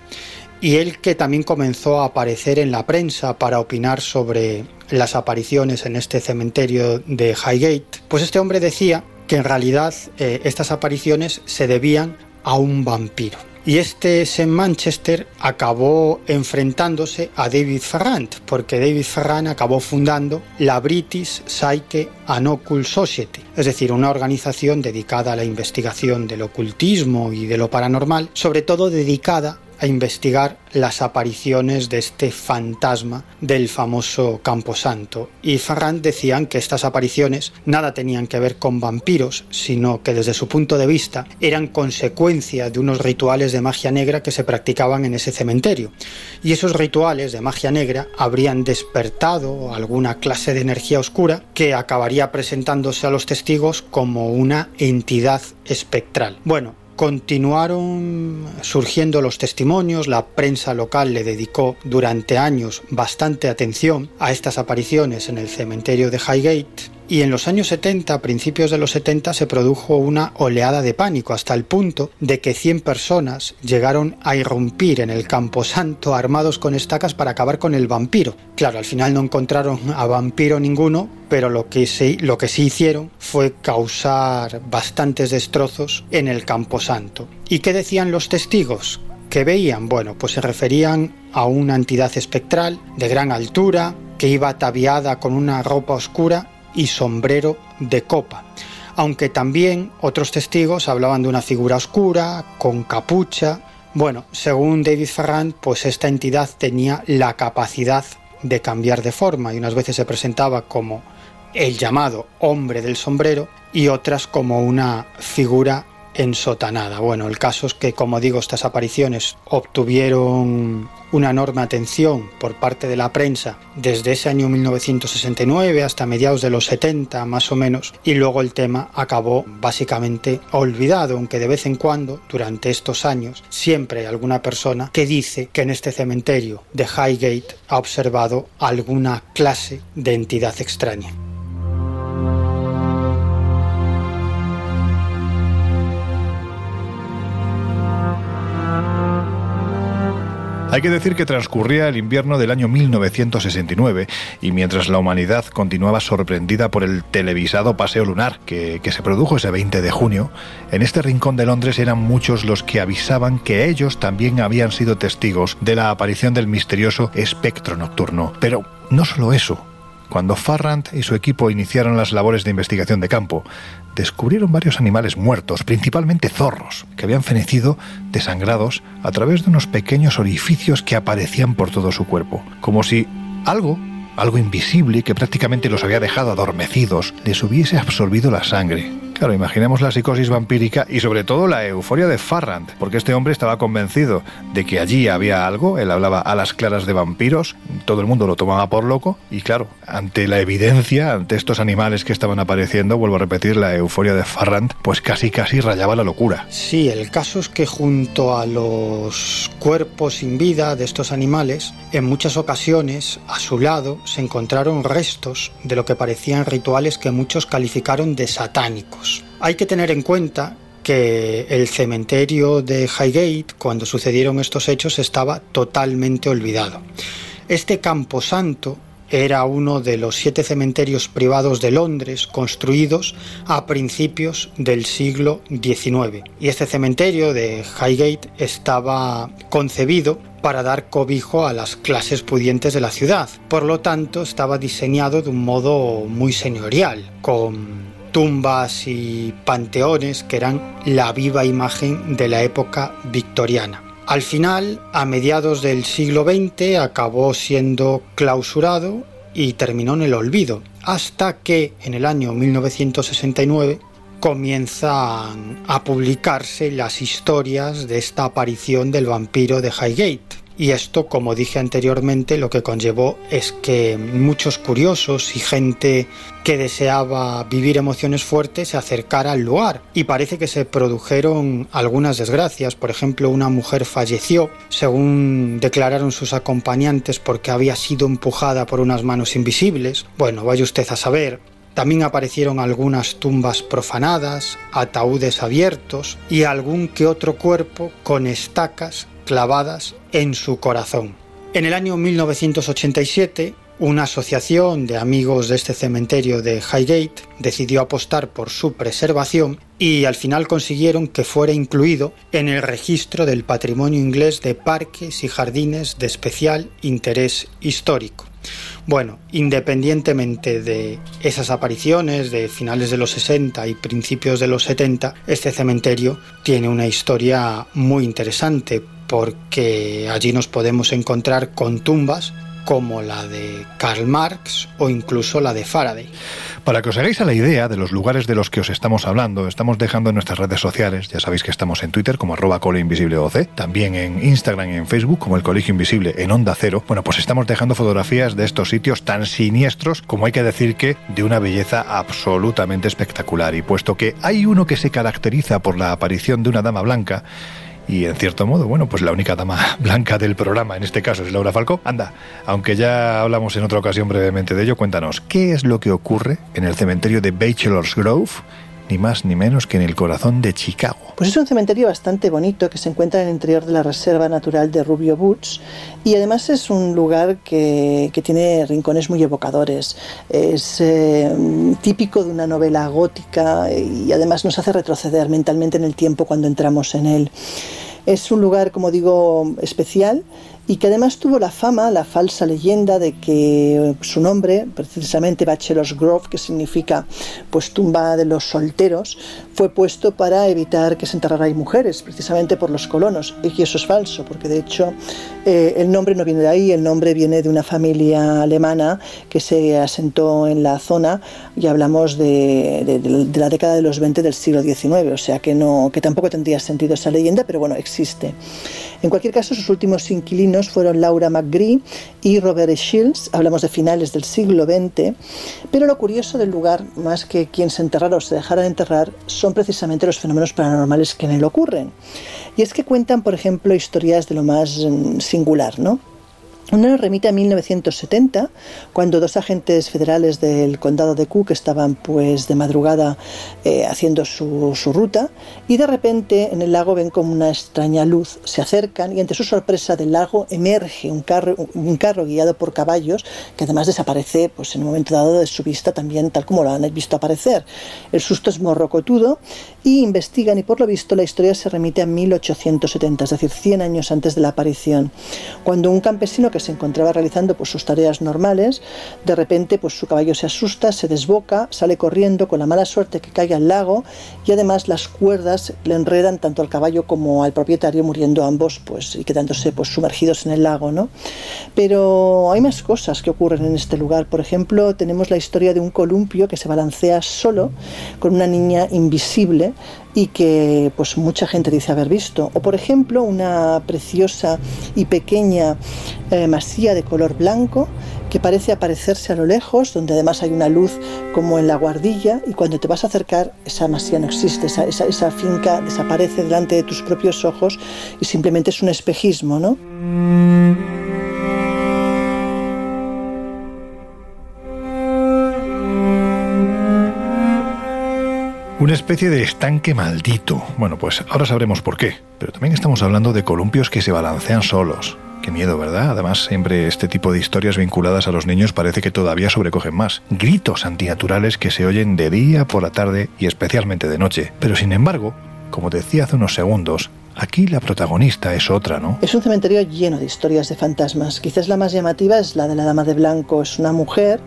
y él que también comenzó a aparecer en la prensa para opinar sobre las apariciones en este cementerio de Highgate, pues este hombre decía que en realidad eh, estas apariciones se debían a un vampiro. Y este St. Manchester acabó enfrentándose a David Farrant, porque David Farrant acabó fundando la British Psyche and Occult Society, es decir, una organización dedicada a la investigación del ocultismo y de lo paranormal, sobre todo dedicada a investigar las apariciones de este fantasma del famoso Camposanto. Y Farrand decían que estas apariciones nada tenían que ver con vampiros, sino que desde su punto de vista eran consecuencia de unos rituales de magia negra que se practicaban en ese cementerio. Y esos rituales de magia negra habrían despertado alguna clase de energía oscura que acabaría presentándose a los testigos como una entidad espectral. Bueno, Continuaron surgiendo los testimonios, la prensa local le dedicó durante años bastante atención a estas apariciones en el cementerio de Highgate y en los años 70, a principios de los 70, se produjo una oleada de pánico hasta el punto de que 100 personas llegaron a irrumpir en el camposanto armados con estacas para acabar con el vampiro. Claro, al final no encontraron a vampiro ninguno, pero lo que sí, lo que sí hicieron fue causar bastantes destrozos en el camposanto. ¿Y qué decían los testigos? ¿Qué veían? Bueno, pues se referían a una entidad espectral de gran altura, que iba ataviada con una ropa oscura y sombrero de copa, aunque también otros testigos hablaban de una figura oscura, con capucha. Bueno, según David Ferrand, pues esta entidad tenía la capacidad de cambiar de forma y unas veces se presentaba como el llamado hombre del sombrero y otras como una figura ensotanada. Bueno, el caso es que, como digo, estas apariciones obtuvieron una enorme atención por parte de la prensa desde ese año 1969 hasta mediados de los 70 más o menos y luego el tema acabó básicamente olvidado, aunque de vez en cuando durante estos años siempre hay alguna persona que dice que en este cementerio de Highgate ha observado alguna clase de entidad extraña. Hay que decir que transcurría el invierno del año 1969 y mientras la humanidad continuaba sorprendida por el televisado paseo lunar que, que, se produjo ese 20 de junio, en este rincón de Londres eran muchos los que avisaban que ellos también habían sido testigos de la aparición del misterioso espectro nocturno. Pero no solo eso, cuando Farrand y su equipo iniciaron las labores de investigación de campo, descubrieron varios animales muertos, principalmente zorros, que habían fenecido desangrados a través de unos pequeños orificios que aparecían por todo su cuerpo, como si algo algo invisible que prácticamente los había dejado adormecidos, les hubiese absorbido la sangre. Claro, imaginemos la psicosis vampírica y sobre todo la euforia de Farrand, porque este hombre estaba convencido de que allí había algo, él hablaba a las claras de vampiros, todo el mundo lo tomaba por loco y claro, ante la evidencia, ante estos animales que estaban apareciendo, vuelvo a repetir, la euforia de Farrand, pues casi casi rayaba la locura. Sí, el caso es que junto a los cuerpos sin vida de estos animales, en muchas ocasiones a su lado se encontraron restos de lo que parecían rituales que muchos calificaron de satánicos. Hay que tener en cuenta que el cementerio de Highgate, cuando sucedieron estos hechos, estaba totalmente olvidado. Este camposanto era uno de los siete cementerios privados de Londres construidos a principios del siglo XIX. Y este cementerio de Highgate estaba concebido para dar cobijo a las clases pudientes de la ciudad. Por lo tanto, estaba diseñado de un modo muy señorial, con tumbas y panteones que eran la viva imagen de la época victoriana. Al final, a mediados del siglo XX, acabó siendo clausurado y terminó en el olvido, hasta que en el año 1969 comienzan a publicarse las historias de esta aparición del vampiro de Highgate. Y esto, como dije anteriormente, lo que conllevó es que muchos curiosos y gente que deseaba vivir emociones fuertes se acercara al lugar. Y parece que se produjeron algunas desgracias. Por ejemplo, una mujer falleció, según declararon sus acompañantes, porque había sido empujada por unas manos invisibles. Bueno, vaya usted a saber. También aparecieron algunas tumbas profanadas, ataúdes abiertos y algún que otro cuerpo con estacas clavadas en su corazón. En el año 1987, una asociación de amigos de este cementerio de Highgate decidió apostar por su preservación y al final consiguieron que fuera incluido en el registro del patrimonio inglés de parques y jardines de especial interés histórico. Bueno, independientemente de esas apariciones de finales de los 60 y principios de los 70, este cementerio tiene una historia muy interesante porque allí nos podemos encontrar con tumbas como la de Karl Marx o incluso la de Faraday. Para que os hagáis a la idea de los lugares de los que os estamos hablando, estamos dejando en nuestras redes sociales, ya sabéis que estamos en Twitter como arroba OC, también en Instagram y en Facebook como el Colegio Invisible en Onda Cero. Bueno, pues estamos dejando fotografías de estos sitios tan siniestros como hay que decir que de una belleza absolutamente espectacular. Y puesto que hay uno que se caracteriza por la aparición de una dama blanca, y en cierto modo, bueno, pues la única dama blanca del programa en este caso es Laura Falcó. Anda, aunque ya hablamos en otra ocasión brevemente de ello, cuéntanos, ¿qué es lo que ocurre en el cementerio de Bachelor's Grove? Ni más ni menos que en el corazón de Chicago. Pues es un cementerio bastante bonito que se encuentra en el interior de la Reserva Natural de Rubio Woods y además es un lugar que, que tiene rincones muy evocadores. Es eh, típico de una novela gótica y además nos hace retroceder mentalmente en el tiempo cuando entramos en él. Es un lugar, como digo, especial y que además tuvo la fama, la falsa leyenda de que su nombre, precisamente Bachelor's Grove, que significa pues tumba de los solteros, fue puesto para evitar que se enterraran mujeres, precisamente por los colonos. Y eso es falso, porque de hecho eh, el nombre no viene de ahí, el nombre viene de una familia alemana que se asentó en la zona y hablamos de, de la década de los 20 del siglo XIX, o sea que, no, que tampoco tendría sentido esa leyenda, pero bueno, existe. En cualquier caso, sus últimos inquilinos fueron Laura McGree y Robert Shields, hablamos de finales del siglo XX, pero lo curioso del lugar, más que quien se enterrara o se dejara de enterrar, son precisamente los fenómenos paranormales que en él ocurren. Y es que cuentan, por ejemplo, historias de lo más mm, singular, ¿no? Uno nos remite a 1970, cuando dos agentes federales del condado de Cook estaban pues de madrugada eh, haciendo su, su, ruta y de repente en el lago ven como una extraña luz, se acercan y ante su sorpresa del lago emerge un carro, un carro guiado por caballos que además desaparece pues en un momento dado de su vista también tal como lo han visto aparecer. El susto es morrocotudo y investigan y por lo visto la historia se remite a 1870, es decir, 100 años antes de la aparición, cuando un campesino que que se encontraba realizando pues, sus tareas normales, de repente pues, su caballo se asusta, se desboca, sale corriendo con la mala suerte que cae al lago y además las cuerdas le enredan tanto al caballo como al propietario, muriendo ambos pues, y quedándose pues, sumergidos en el lago. ¿no? Pero hay más cosas que ocurren en este lugar. Por ejemplo, tenemos la historia de un columpio que se balancea solo con una niña invisible y que pues mucha gente dice haber visto. O por ejemplo, una preciosa y pequeña eh, masía de color blanco que parece aparecerse a lo lejos, donde además hay una luz como en la guardilla y cuando te vas a acercar esa masía no existe, esa, esa, esa finca desaparece delante de tus propios ojos y simplemente es un espejismo, ¿no? Una especie de estanque maldito. Bueno, pues ahora sabremos por qué. Pero también estamos hablando de columpios que se balancean solos. Qué miedo, ¿verdad? Además, siempre este tipo de historias vinculadas a los niños parece que todavía sobrecogen más. Gritos antinaturales que se oyen de día, por la tarde y especialmente de noche. Pero sin embargo, como decía hace unos segundos, Aquí la protagonista es otra, ¿no? Es un cementerio lleno de historias de fantasmas. Quizás la más llamativa es la de la Dama de Blanco. Es una mujer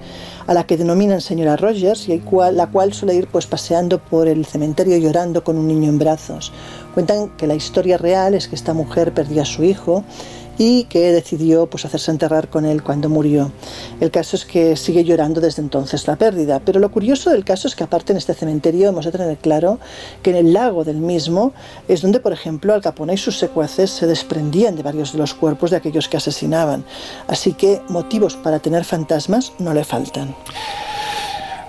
a la que denominan señora Rogers y la cual suele ir pues paseando por el cementerio llorando con un niño en brazos. Cuentan que la historia real es que esta mujer perdió a su hijo y que decidió pues, hacerse enterrar con él cuando murió. El caso es que sigue llorando desde entonces la pérdida, pero lo curioso del caso es que aparte en este cementerio hemos de tener claro que en el lago del mismo es donde, por ejemplo, Al Capone y sus secuaces se desprendían de varios de los cuerpos de aquellos que asesinaban. Así que motivos para tener fantasmas no le faltan.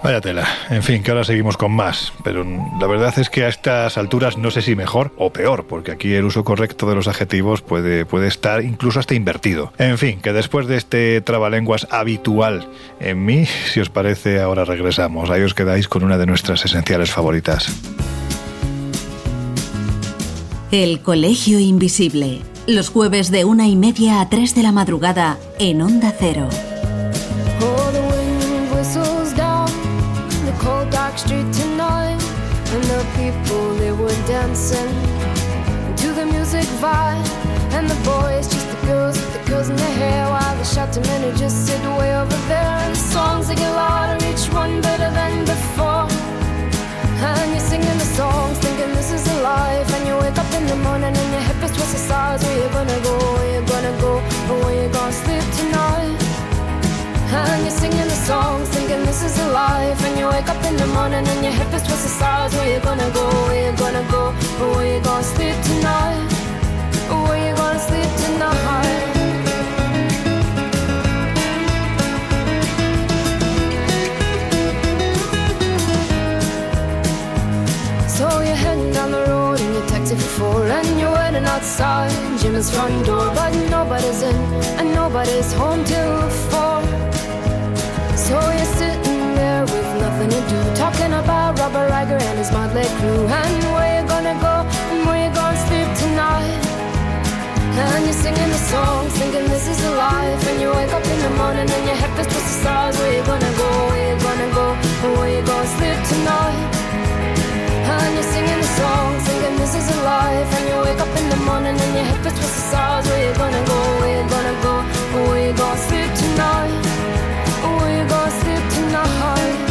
Vaya tela. En fin, que ahora seguimos con más. Pero la verdad es que a estas alturas no sé si mejor o peor, porque aquí el uso correcto de los adjetivos puede, puede estar incluso hasta invertido. En fin, que después de este trabalenguas habitual en mí, si os parece, ahora regresamos. Ahí os quedáis con una de nuestras esenciales favoritas. El Colegio Invisible. Los jueves de una y media a tres de la madrugada en Onda Cero. Street tonight, and the people they were dancing to the music vibe, and the boys just the girls with the girls in their hair, while the shouting men just sit way over there, and the songs they get louder, each one better than before. And you're singing the songs, thinking this is a life. And you wake up in the morning and your hip is twisted sides. Where you gonna go? Where you gonna go? Or where you gonna sleep tonight? And you're singing the songs, thinking this is a life. And you wake up in the morning and your hip is twisted sides. Where you gonna go? Where you gonna go? Where you gonna sleep tonight? Where you gonna sleep tonight? So you're heading down the road in your taxi for four And you're waiting outside Jimmy's front door But nobody's in and nobody's home till four So sitting there to do. Talking about Robert Riger and his motley crew. And where you gonna go? And where you gonna sleep tonight? And you're singing the songs, thinking this is a life. And you wake up in the morning and your head feels twisted stars Where you gonna go, where you gonna go, and where you gonna sleep tonight? And you're singing the song, thinking this is a life. And you wake up in the morning and your head feels twisted stars Where you gonna go, where you gonna go? Or where you gonna sleep tonight? Where you gonna sleep tonight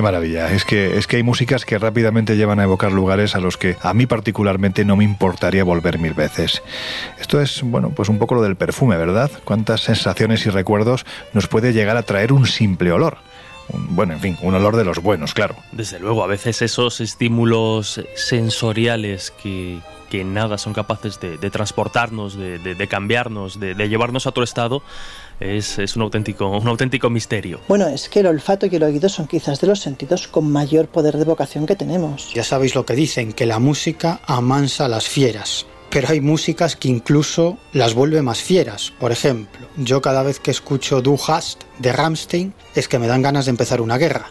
Qué maravilla. Es que, es que hay músicas que rápidamente llevan a evocar lugares a los que a mí particularmente no me importaría volver mil veces. Esto es, bueno, pues un poco lo del perfume, ¿verdad? Cuántas sensaciones y recuerdos nos puede llegar a traer un simple olor. bueno, en fin, un olor de los buenos, claro. Desde luego, a veces esos estímulos sensoriales que, que nada son capaces de, transportarnos, de, cambiarnos, de, llevarnos a otro estado, es, es, un, auténtico, un auténtico misterio. Bueno, es que el olfato y el oído son quizás de los sentidos con mayor poder de vocación que tenemos. Ya sabéis lo que dicen, que la música amansa a las fieras. Pero hay músicas que incluso las vuelve más fieras. Por ejemplo, yo cada vez que escucho Du Hast de Rammstein es que me dan ganas de empezar una guerra.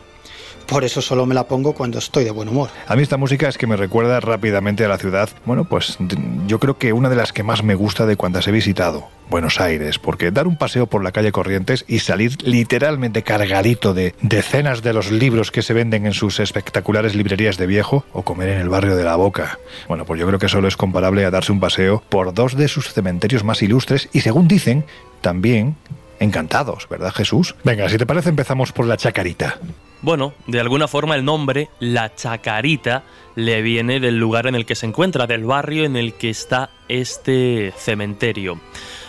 Por eso solo me la pongo cuando estoy de buen humor. A mí esta música es que me recuerda rápidamente a la ciudad. Bueno, pues yo creo que una de las que más me gusta de cuantas he visitado. Buenos Aires, porque dar un paseo por la calle Corrientes y salir literalmente cargadito de decenas de los libros que se venden en sus espectaculares librerías de viejo o comer en el barrio de la Boca. Bueno, pues yo creo que solo es comparable a darse un paseo por dos de sus cementerios más ilustres y según dicen, también encantados, ¿verdad Jesús? Venga, si te parece empezamos por la chacarita. Bueno, de alguna forma el nombre, la Chacarita, le viene del lugar en el que se encuentra, del barrio en el que está este cementerio.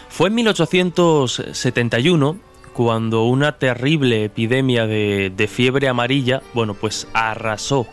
Fue en 1871 cuando una terrible epidemia de, de fiebre amarilla, bueno, pues arrasó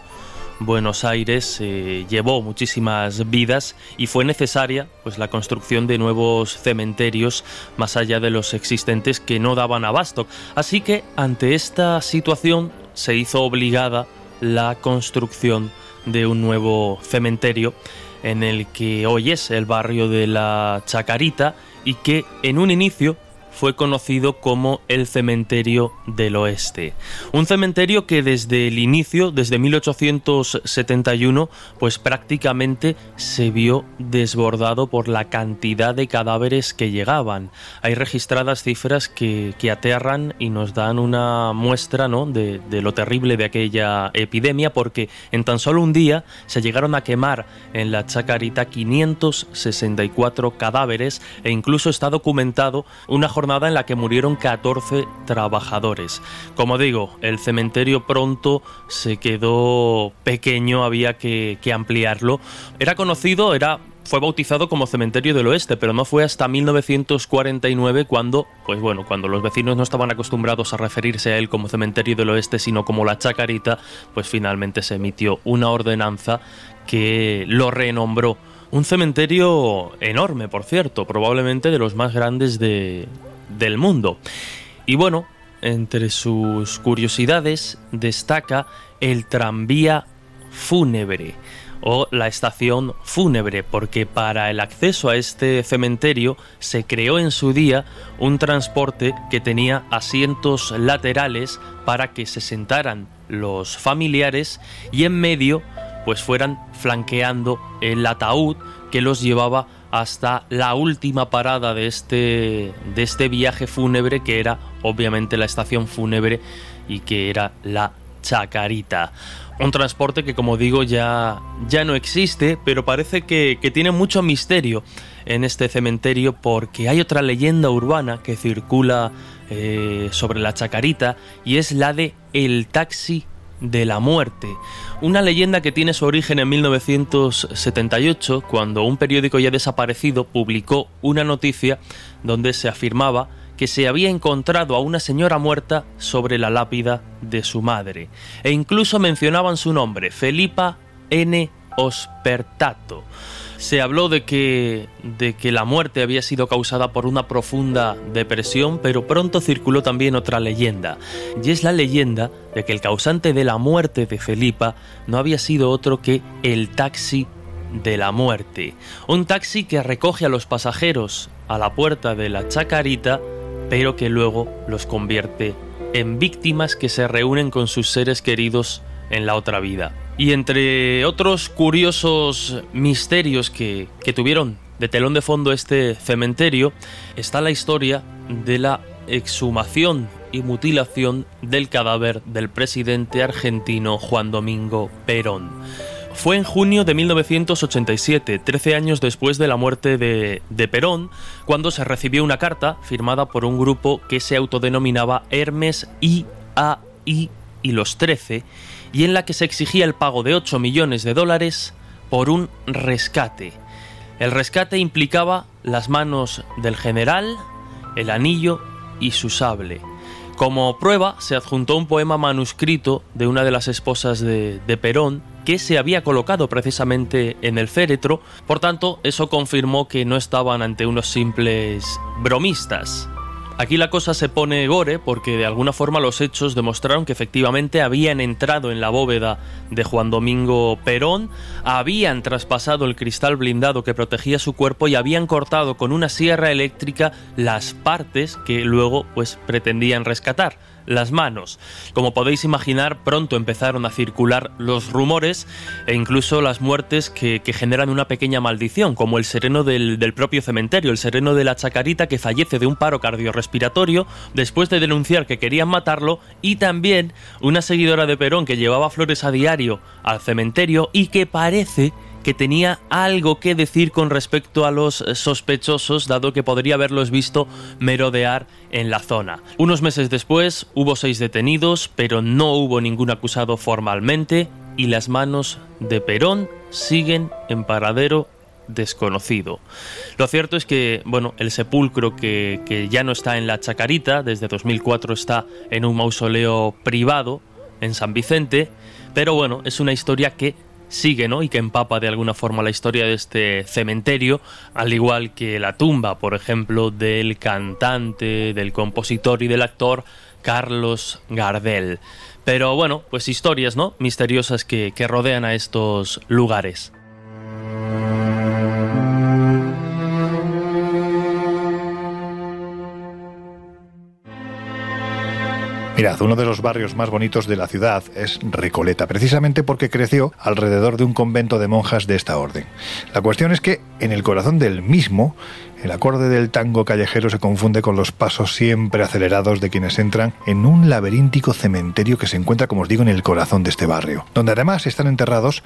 Buenos Aires eh, llevó muchísimas vidas y fue necesaria pues la construcción de nuevos cementerios más allá de los existentes que no daban abasto. Así que ante esta situación se hizo obligada la construcción de un nuevo cementerio en el que hoy es el barrio de la Chacarita y que en un inicio fue conocido como el Cementerio del Oeste. Un cementerio que desde el inicio, desde 1871, pues prácticamente se vio desbordado por la cantidad de cadáveres que llegaban. Hay registradas cifras que, aterran y nos dan una muestra ¿no? de, de lo terrible de aquella epidemia, porque en tan solo un día se llegaron a quemar en la Chacarita 564 cadáveres e incluso está documentado una jornada en la que murieron 14 trabajadores. Como digo, el cementerio pronto se quedó pequeño, había que, ampliarlo. Era conocido, era fue bautizado como Cementerio del Oeste, pero no fue hasta 1949 cuando, pues bueno, cuando los vecinos no estaban acostumbrados a referirse a él como Cementerio del Oeste, sino como la Chacarita, pues finalmente se emitió una ordenanza que lo renombró. Un cementerio enorme, por cierto, probablemente de los más grandes de, del mundo. Y bueno, entre sus curiosidades destaca el tranvía fúnebre o la estación fúnebre, porque para el acceso a este cementerio se creó en su día un transporte que tenía asientos laterales para que se sentaran los familiares y en medio pues fueran flanqueando el ataúd que los llevaba hasta la última parada de este, de este viaje fúnebre, que era obviamente la estación fúnebre y que era la Chacarita. Un transporte que, como digo, ya, ya no existe, pero parece que, tiene mucho misterio en este cementerio porque hay otra leyenda urbana que circula eh, sobre la Chacarita y es la de el taxi de la muerte. Una leyenda que tiene su origen en 1978, cuando un periódico ya desaparecido publicó una noticia donde se afirmaba que se había encontrado a una señora muerta sobre la lápida de su madre, e incluso mencionaban su nombre, Felipa N. Ospertato. Se habló de que, de que la muerte había sido causada por una profunda depresión, pero pronto circuló también otra leyenda, y es la leyenda de que el causante de la muerte de Felipa no había sido otro que el taxi de la muerte, un taxi que recoge a los pasajeros a la puerta de la chacarita, pero que luego los convierte en víctimas que se reúnen con sus seres queridos en la otra vida. Y entre otros curiosos misterios que, tuvieron de telón de fondo este cementerio está la historia de la exhumación y mutilación del cadáver del presidente argentino Juan Domingo Perón. Fue en junio de 1987, 13 años después de la muerte de, de, Perón, cuando se recibió una carta firmada por un grupo que se autodenominaba Hermes IAI y los 13, y en la que se exigía el pago de 8 millones de dólares por un rescate. El rescate implicaba las manos del general, el anillo y su sable. Como prueba se adjuntó un poema manuscrito de una de las esposas de, de, Perón que se había colocado precisamente en el féretro, por tanto eso confirmó que no estaban ante unos simples bromistas. Aquí la cosa se pone gore porque de alguna forma los hechos demostraron que efectivamente habían entrado en la bóveda de Juan Domingo Perón, habían traspasado el cristal blindado que protegía su cuerpo y habían cortado con una sierra eléctrica las partes que luego pues pretendían rescatar las manos. Como podéis imaginar, pronto empezaron a circular los rumores e incluso las muertes que, generan una pequeña maldición, como el sereno del, del, propio cementerio, el sereno de la Chacarita que fallece de un paro cardiorrespiratorio después de denunciar que querían matarlo y también una seguidora de Perón que llevaba flores a diario al cementerio y que parece que tenía algo que decir con respecto a los sospechosos, dado que podría haberlos visto merodear en la zona. Unos meses después hubo seis detenidos, pero no hubo ningún acusado formalmente y las manos de Perón siguen en paradero desconocido. Lo cierto es que, bueno, el sepulcro que, ya no está en la Chacarita, desde 2004 está en un mausoleo privado en San Vicente, pero bueno, es una historia que sigue, ¿no? Y que empapa de alguna forma la historia de este cementerio, al igual que la tumba, por ejemplo, del cantante, del compositor y del actor Carlos Gardel. Pero bueno, pues historias, ¿no? Misteriosas que, que rodean a estos lugares. Mirad, uno de los barrios más bonitos de la ciudad es Recoleta, precisamente porque creció alrededor de un convento de monjas de esta orden. La cuestión es que en el corazón del mismo, el acorde del tango callejero se confunde con los pasos siempre acelerados de quienes entran en un laberíntico cementerio que se encuentra, como os digo, en el corazón de este barrio, donde además están enterrados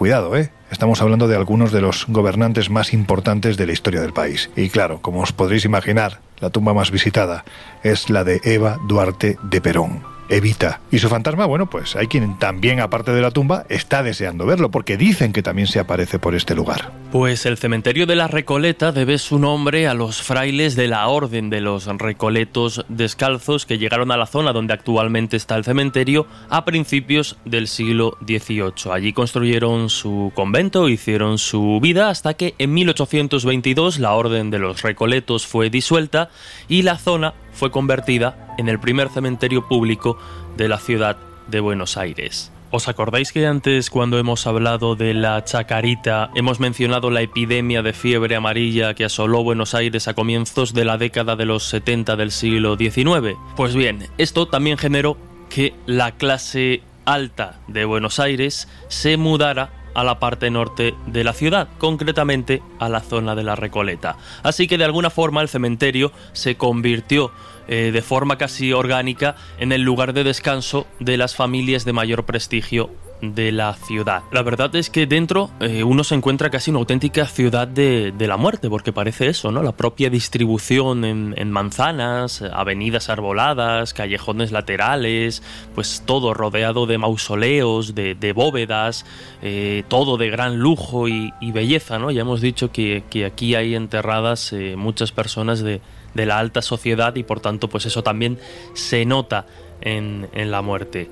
Cuidado, ¿eh? Estamos hablando de algunos de los gobernantes más importantes de la historia del país. Y claro, como os podréis imaginar, la tumba más visitada es la de Eva Duarte de Perón. Evita. Y su fantasma, bueno, pues hay quien también, aparte de la tumba, está deseando verlo, porque dicen que también se aparece por este lugar. Pues el cementerio de la Recoleta debe su nombre a los frailes de la Orden de los Recoletos Descalzos que llegaron a la zona donde actualmente está el cementerio a principios del siglo XVIII. Allí construyeron su convento, hicieron su vida, hasta que en 1822 la Orden de los Recoletos fue disuelta y la zona fue convertida en el primer cementerio público de la ciudad de Buenos Aires. ¿Os acordáis que antes cuando hemos hablado de la chacarita hemos mencionado la epidemia de fiebre amarilla que asoló Buenos Aires a comienzos de la década de los 70 del siglo XIX? Pues bien, esto también generó que la clase alta de Buenos Aires se mudara a la parte norte de la ciudad, concretamente a la zona de la Recoleta. Así que de alguna forma el cementerio se convirtió eh, de forma casi orgánica en el lugar de descanso de las familias de mayor prestigio de la ciudad. La verdad es que dentro eh, uno se encuentra casi una auténtica ciudad de, la muerte, porque parece eso, ¿no? La propia distribución en, manzanas, avenidas arboladas, callejones laterales, pues todo rodeado de mausoleos, de, bóvedas, eh, todo de gran lujo y, belleza, ¿no? Ya hemos dicho que, aquí hay enterradas eh, muchas personas de, de la alta sociedad y por tanto pues eso también se nota en, la muerte.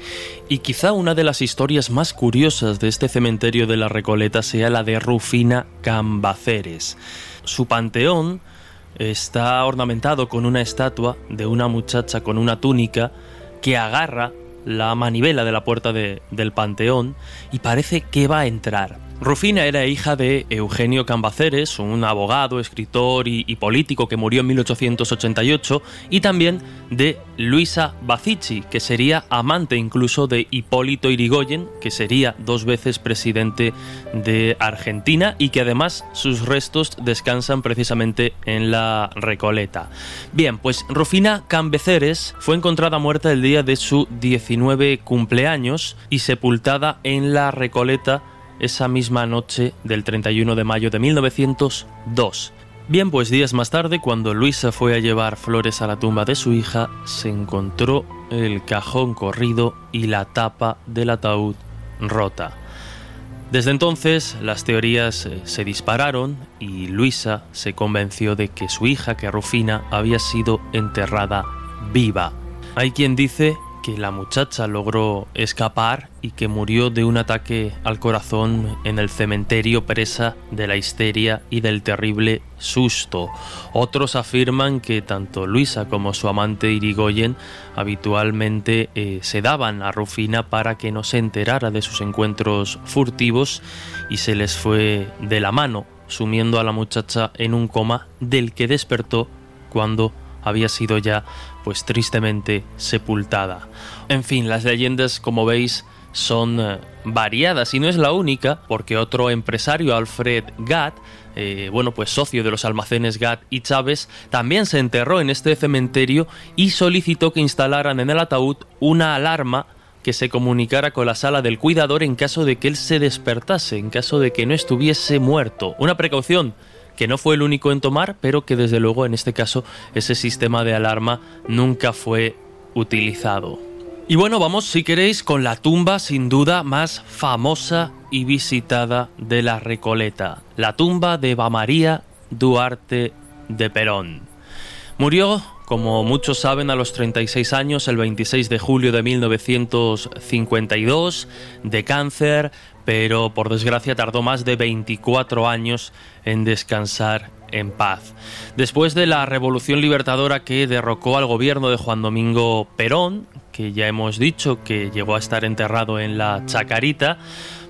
Y quizá una de las historias más curiosas de este cementerio de la Recoleta sea la de Rufina Cambaceres. Su panteón está ornamentado con una estatua de una muchacha con una túnica que agarra la manivela de la puerta del panteón y parece que va a entrar. Rufina era hija de Eugenio Cambaceres, un abogado, escritor y, político que murió en 1888, y también de Luisa Bacici, que sería amante incluso de Hipólito Irigoyen, que sería dos veces presidente de Argentina y que además sus restos descansan precisamente en la Recoleta. Bien, pues Rufina Cambaceres fue encontrada muerta el día de su 19 cumpleaños y sepultada en la Recoleta esa misma noche del 31 de mayo de 1902. Bien, pues días más tarde, cuando Luisa fue a llevar flores a la tumba de su hija, se encontró el cajón corrido y la tapa del ataúd rota. Desde entonces las teorías eh, se dispararon y Luisa se convenció de que su hija, que Rufina, había sido enterrada viva. Hay quien dice que la muchacha logró escapar y que murió de un ataque al corazón en el cementerio presa de la histeria y del terrible susto. Otros afirman que tanto Luisa como su amante Irigoyen habitualmente eh, se daban a Rufina para que no se enterara de sus encuentros furtivos y se les fue de la mano, sumiendo a la muchacha en un coma del que despertó cuando había sido ya pues tristemente sepultada. En fin, las leyendas, como veis, son eh, variadas y no es la única, porque otro empresario, Alfred Gatt, eh, bueno, pues socio de los almacenes Gatt y Chávez, también se enterró en este cementerio y solicitó que instalaran en el ataúd una alarma que se comunicara con la sala del cuidador en caso de que él se despertase, en caso de que no estuviese muerto. Una precaución que no fue el único en tomar, pero que desde luego en este caso ese sistema de alarma nunca fue utilizado. Y bueno, vamos si queréis con la tumba sin duda más famosa y visitada de la Recoleta, la tumba de Eva María Duarte de Perón. Murió, como muchos saben, a los 36 años, el 26 de julio de 1952, de cáncer, pero por desgracia tardó más de 24 años en descansar en paz. Después de la revolución libertadora que derrocó al gobierno de Juan Domingo Perón, que ya hemos dicho que llegó a estar enterrado en la Chacarita,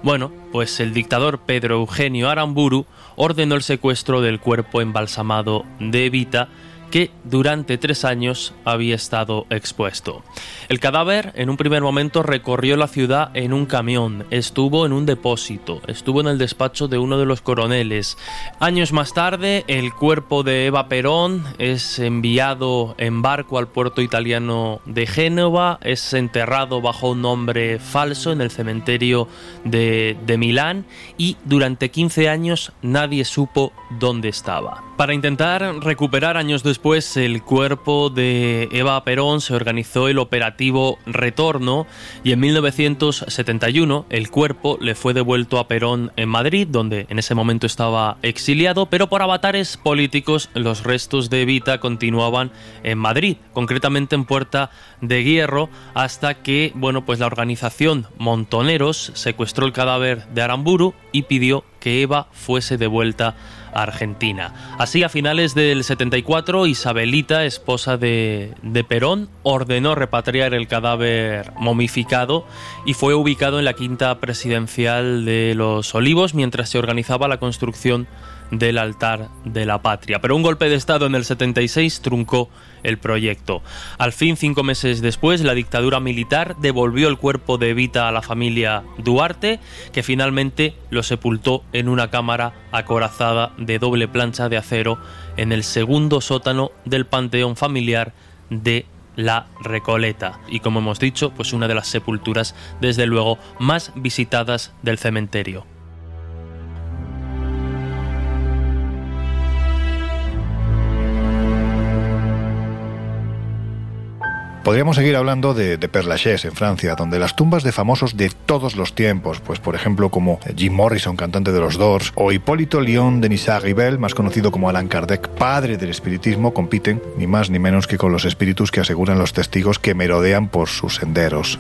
bueno, pues el dictador Pedro Eugenio Aramburu ordenó el secuestro del cuerpo embalsamado de Evita, que durante tres años había estado expuesto. El cadáver en un primer momento recorrió la ciudad en un camión, estuvo en un depósito, estuvo en el despacho de uno de los coroneles. Años más tarde, el cuerpo de Eva Perón es enviado en barco al puerto italiano de Génova, es enterrado bajo un nombre falso en el cementerio de, de Milán y durante 15 años nadie supo dónde estaba. Para intentar recuperar años después el cuerpo de Eva Perón se organizó el operativo Retorno y en 1971 el cuerpo le fue devuelto a Perón en Madrid, donde en ese momento estaba exiliado, pero por avatares políticos los restos de Evita continuaban en Madrid, concretamente en Puerta de Hierro, hasta que, bueno, pues la organización Montoneros secuestró el cadáver de Aramburu y pidió que Eva fuese devuelta Argentina. Así, a finales del 74, Isabelita, esposa de, de, Perón, ordenó repatriar el cadáver momificado y fue ubicado en la quinta presidencial de Los Olivos mientras se organizaba la construcción del altar de la patria. Pero un golpe de Estado en el 76 truncó el proyecto. Al fin, cinco meses después, la dictadura militar devolvió el cuerpo de Evita a la familia Duarte, que finalmente lo sepultó en una cámara acorazada de doble plancha de acero en el segundo sótano del panteón familiar de la Recoleta y como hemos dicho, pues una de las sepulturas desde luego más visitadas del cementerio. Podríamos seguir hablando de, de Père Lachaise en Francia, donde las tumbas de famosos de todos los tiempos, pues por ejemplo como Jim Morrison, cantante de los Doors, o Hipólito León de Nissart-Ribel, más conocido como Alan Kardec, padre del espiritismo, compiten ni más ni menos que con los espíritus que aseguran los testigos que merodean por sus senderos.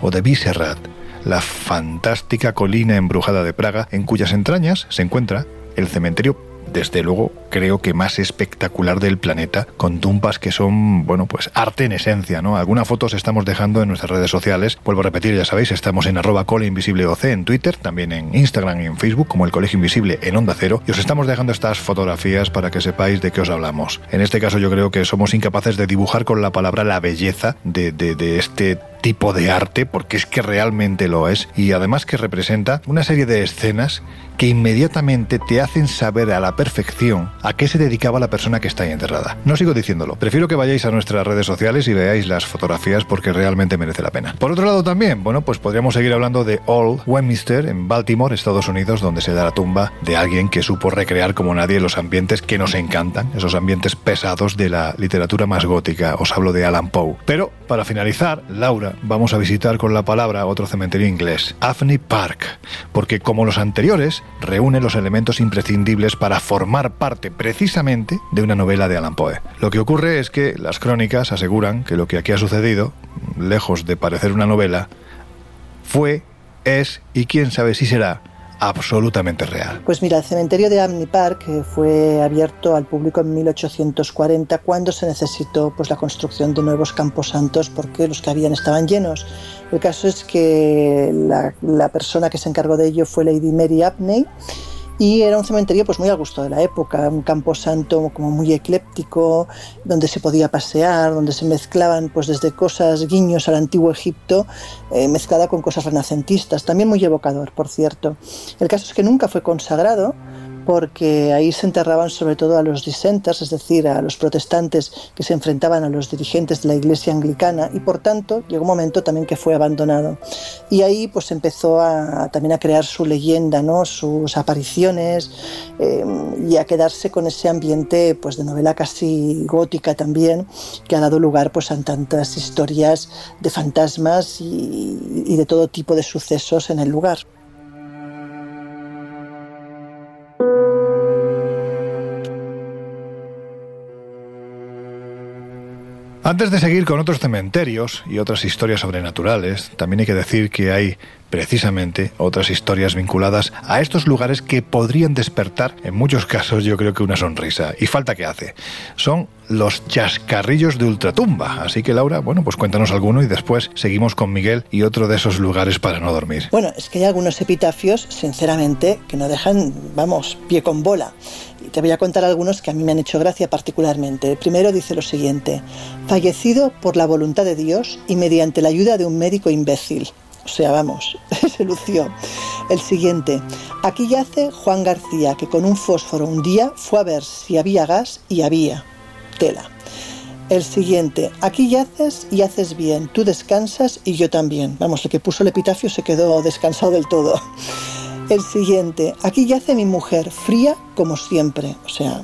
O de Biserrat, la fantástica colina embrujada de Praga, en cuyas entrañas se encuentra el cementerio desde luego creo que más espectacular del planeta, con tumbas que son, bueno, pues arte en esencia, ¿no? Algunas fotos estamos dejando en nuestras redes sociales. Vuelvo a repetir, ya sabéis, estamos en arroba cole invisible OC en Twitter, también en Instagram y en Facebook, como el Colegio Invisible en Onda Cero, y os estamos dejando estas fotografías para que sepáis de qué os hablamos. En este caso yo creo que somos incapaces de dibujar con la palabra la belleza de, de este tipo de arte, porque es que realmente lo es, y además que representa una serie de escenas que inmediatamente te hacen saber a la perfección a qué se dedicaba la persona que está ahí enterrada. No sigo diciéndolo, prefiero que vayáis a nuestras redes sociales y veáis las fotografías porque realmente merece la pena. Por otro lado también, bueno, pues podríamos seguir hablando de Old Westminster en Baltimore, Estados Unidos, donde se da la tumba de alguien que supo recrear como nadie los ambientes que nos encantan, esos ambientes pesados de la literatura más gótica. Os hablo de Alan Poe. Pero para finalizar, Laura, vamos a visitar con la palabra otro cementerio inglés, Afney Park, porque como los anteriores, reúne los elementos imprescindibles para formar parte precisamente de una novela de Alan Poe. Lo que ocurre es que las crónicas aseguran que lo que aquí ha sucedido, lejos de parecer una novela, fue, es y quién sabe si será absolutamente real. Pues mira, el cementerio de Amney Park fue abierto al público en 1840 cuando se necesitó pues, la construcción de nuevos camposantos porque los que habían estaban llenos. El caso es que la, la persona que se encargó de ello fue Lady Mary Abney y era un cementerio pues muy al gusto de la época, un camposanto como muy ecléptico, donde se podía pasear, donde se mezclaban pues desde cosas guiños al antiguo Egipto, eh, mezclada con cosas renacentistas, también muy evocador, por cierto. El caso es que nunca fue consagrado, porque ahí se enterraban sobre todo a los dissenters, es decir, a los protestantes que se enfrentaban a los dirigentes de la iglesia anglicana y por tanto llegó un momento también que fue abandonado. Y ahí pues empezó también a crear su leyenda, ¿no? sus apariciones eh, y a quedarse con ese ambiente pues de novela casi gótica también que ha dado lugar pues a tantas historias de fantasmas y de todo tipo de sucesos en el lugar. Antes de seguir con otros cementerios y otras historias sobrenaturales, también hay que decir que hay precisamente otras historias vinculadas a estos lugares que podrían despertar, en muchos casos yo creo que una sonrisa. Y falta que hace. Son los chascarrillos de ultratumba. Así que Laura, bueno, pues cuéntanos alguno y después seguimos con Miguel y otro de esos lugares para no dormir. Bueno, es que hay algunos epitafios, sinceramente, que no dejan, vamos, pie con bola. Te voy a contar algunos que a mí me han hecho gracia particularmente. El primero dice lo siguiente, fallecido por la voluntad de Dios y mediante la ayuda de un médico imbécil. O sea, vamos, se lució. El siguiente. Aquí yace Juan García, que con un fósforo un día fue a ver si había gas y había. Tela. El siguiente. Aquí yaces y haces bien. Tú descansas y yo también. Vamos, el que puso el epitafio se quedó descansado del todo. El siguiente, aquí yace mi mujer, fría como siempre. O sea,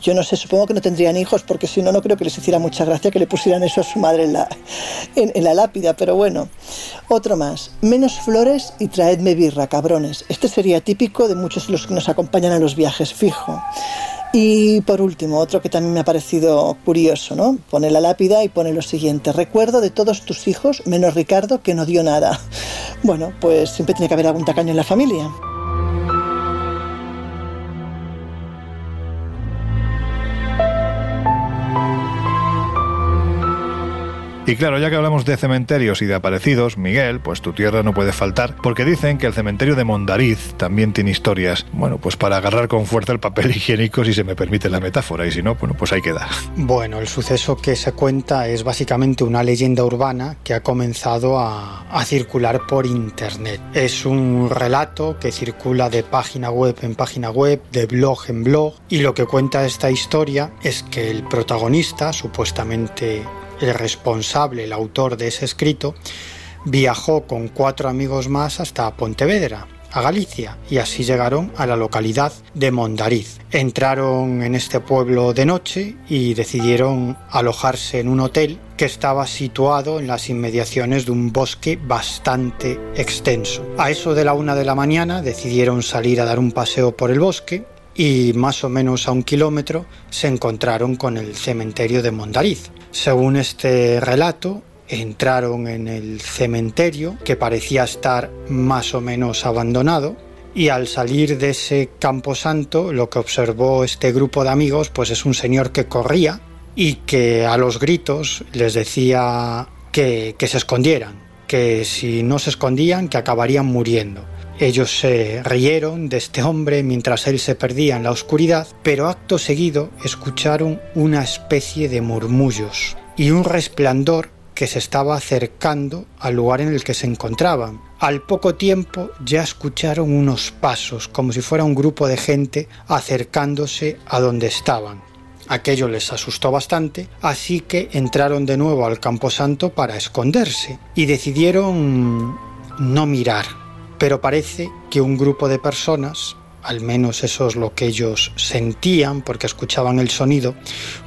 yo no sé, supongo que no tendrían hijos porque si no, no creo que les hiciera mucha gracia que le pusieran eso a su madre en la, en, la lápida, pero bueno. Otro más, menos flores y traedme birra, cabrones. Este sería típico de muchos de los que nos acompañan a los viajes, fijo. Y por último, otro que también me ha parecido curioso, ¿no? Pone la lápida y pone lo siguiente, recuerdo de todos tus hijos, menos Ricardo, que no dio nada. Bueno, pues siempre tiene que haber algún tacaño en la familia. Y claro, ya que hablamos de cementerios y de aparecidos, Miguel, pues tu tierra no puede faltar, porque dicen que el cementerio de Mondariz también tiene historias, bueno, pues para agarrar con fuerza el papel higiénico si se me permite la metáfora, y si no, bueno, pues ahí queda. Bueno, el suceso que se cuenta es básicamente una leyenda urbana que ha comenzado a, a circular por internet. Es un relato que circula de página web en página web, de blog en blog, y lo que cuenta esta historia es que el protagonista, supuestamente el responsable, el autor de ese escrito, viajó con cuatro amigos más hasta Pontevedra, a Galicia, y así llegaron a la localidad de Mondariz. Entraron en este pueblo de noche y decidieron alojarse en un hotel que estaba situado en las inmediaciones de un bosque bastante extenso. A eso de la una de la mañana decidieron salir a dar un paseo por el bosque y más o menos a un kilómetro se encontraron con el cementerio de Mondariz. Según este relato, entraron en el cementerio que parecía estar más o menos abandonado y al salir de ese camposanto lo que observó este grupo de amigos pues es un señor que corría y que a los gritos les decía que, que se escondieran, que si no se escondían que acabarían muriendo. Ellos se rieron de este hombre mientras él se perdía en la oscuridad, pero acto seguido escucharon una especie de murmullos y un resplandor que se estaba acercando al lugar en el que se encontraban. Al poco tiempo ya escucharon unos pasos, como si fuera un grupo de gente acercándose a donde estaban. Aquello les asustó bastante, así que entraron de nuevo al camposanto para esconderse y decidieron no mirar. Pero parece que un grupo de personas, al menos eso es lo que ellos sentían porque escuchaban el sonido,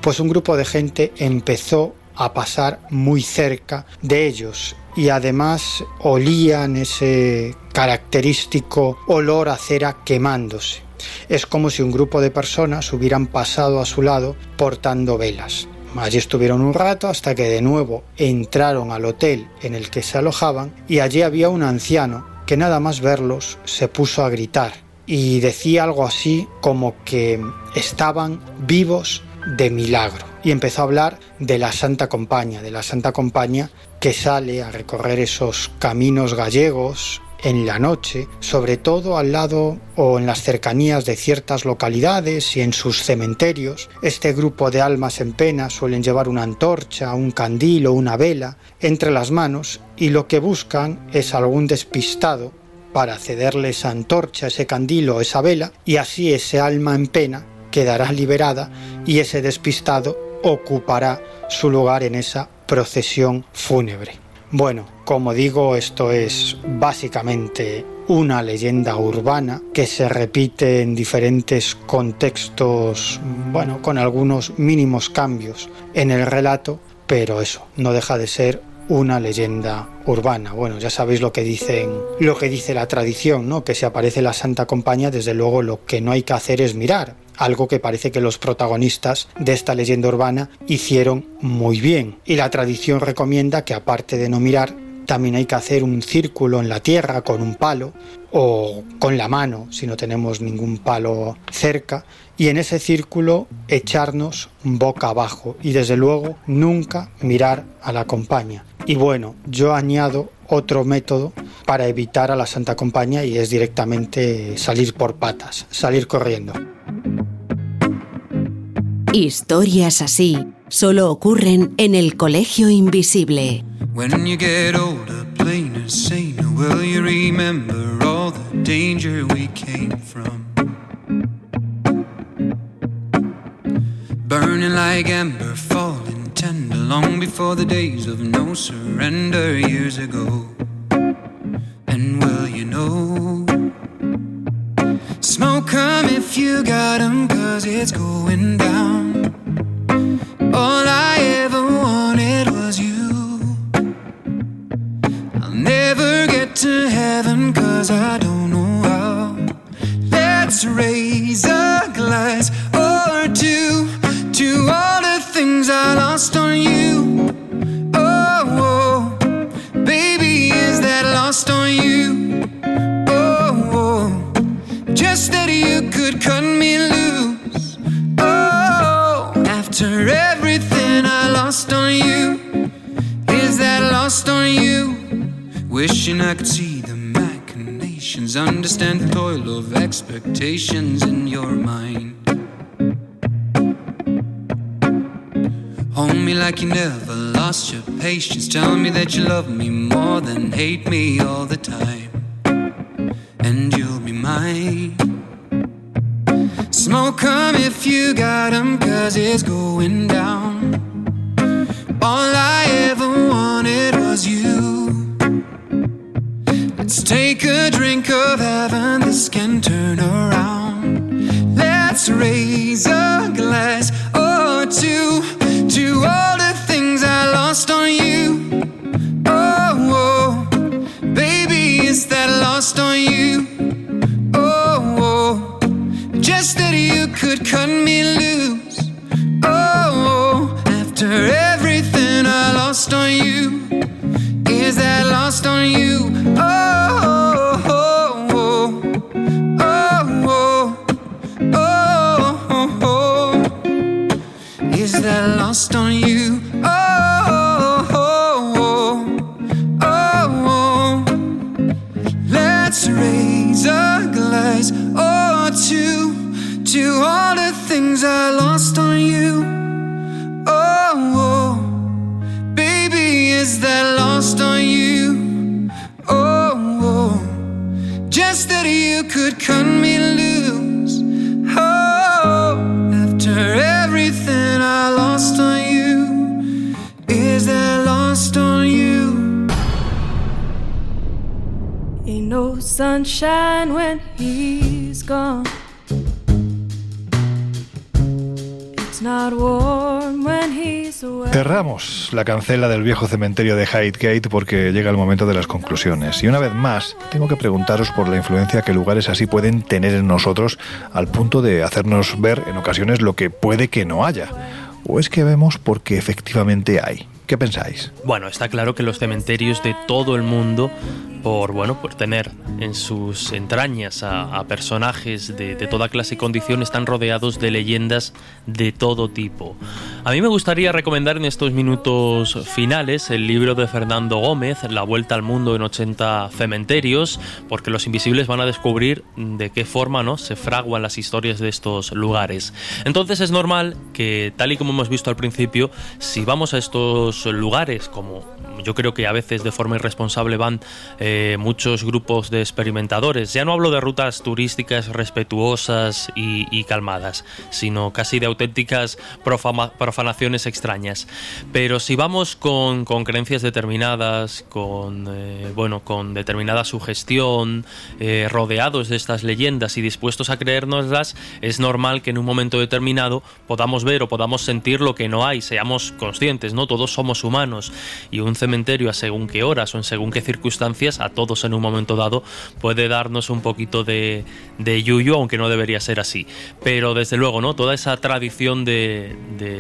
pues un grupo de gente empezó a pasar muy cerca de ellos y además olían ese característico olor a cera quemándose. Es como si un grupo de personas hubieran pasado a su lado portando velas. Allí estuvieron un rato hasta que de nuevo entraron al hotel en el que se alojaban y allí había un anciano que nada más verlos se puso a gritar y decía algo así como que estaban vivos de milagro. Y empezó a hablar de la Santa Compaña, de la Santa Compaña que sale a recorrer esos caminos gallegos en la noche, sobre todo al lado o en las cercanías de ciertas localidades y en sus cementerios. Este grupo de almas en pena suelen llevar una antorcha, un candil o una vela entre las manos y lo que buscan es algún despistado para cederle esa antorcha, ese candil o esa vela y así ese alma en pena quedará liberada y ese despistado ocupará su lugar en esa procesión fúnebre. Bueno, como digo, esto es básicamente una leyenda urbana que se repite en diferentes contextos, bueno, con algunos mínimos cambios en el relato, pero eso no deja de ser una leyenda urbana. Bueno, ya sabéis lo que dicen, lo que dice la tradición, ¿no? Que si aparece la Santa Compañía, desde luego lo que no hay que hacer es mirar, algo que parece que los protagonistas de esta leyenda urbana hicieron muy bien. Y la tradición recomienda que aparte de no mirar, también hay que hacer un círculo en la tierra con un palo o con la mano si no tenemos ningún palo cerca y en ese círculo echarnos boca abajo y desde luego nunca mirar a la compañía. Y bueno, yo añado otro método para evitar a la Santa Compañía y es directamente salir por patas, salir corriendo. Historias así solo ocurren en el Colegio Invisible. When you get older, plain and sane, will you remember all the danger we came from? Burning like ember, falling tender, long before the days of no surrender years ago. And will you know? Smoke 'em if you got 'em, cause it's going down. All I ever wanted was you. I'll never get to heaven, cause I don't know how. Let's raise a glass Wishing I could see the machinations, understand the toil of expectations in your mind. Hold me like you never lost your patience. Tell me that you love me more than hate me all the time. And you'll be mine. Smoke 'em if you got 'em, cause it's going down. All I ever wanted was you. Let's take a drink of heaven, this can turn around. Let's raise a glass or two to all the things I lost on you. Oh, oh. baby, is that lost on you? Oh, oh. just that you could cut me loose. Oh, oh. after everything I lost on you, is that lost on you? Sunshine when he's gone. Cerramos la cancela del viejo cementerio de Highgate porque llega el momento de las conclusiones. Y una vez más, tengo que preguntaros por la influencia que lugares así pueden tener en nosotros al punto de hacernos ver en ocasiones lo que puede que no haya. ¿O es que vemos porque efectivamente hay? ¿Qué pensáis? Bueno, está claro que los cementerios de todo el mundo, por bueno, por tener en sus entrañas a, personajes de, de toda clase y condición, están rodeados de leyendas de todo tipo. A mí me gustaría recomendar en estos minutos finales el libro de Fernando Gómez, La Vuelta al Mundo en 80 Cementerios, porque los invisibles van a descubrir de qué forma ¿no? se fraguan las historias de estos lugares. Entonces es normal que, tal y como hemos visto al principio, si vamos a estos lugares, como yo creo que a veces de forma irresponsable van eh, muchos grupos de experimentadores, ya no hablo de rutas turísticas respetuosas y, calmadas, sino casi de auténticas profanaciones extrañas. Pero si vamos con, con creencias determinadas, con, eh, bueno, con determinada sugestión, eh, rodeados de estas leyendas y dispuestos a creérnoslas, es normal que en un momento determinado podamos ver o podamos sentir lo que no hay, seamos conscientes, ¿no? Todos somos humanos y un cementerio a según qué horas o en según qué circunstancias, a todos en un momento dado, puede darnos un poquito de, de yuyu, aunque no debería ser así. Pero desde luego, ¿no? Toda esa tradición de,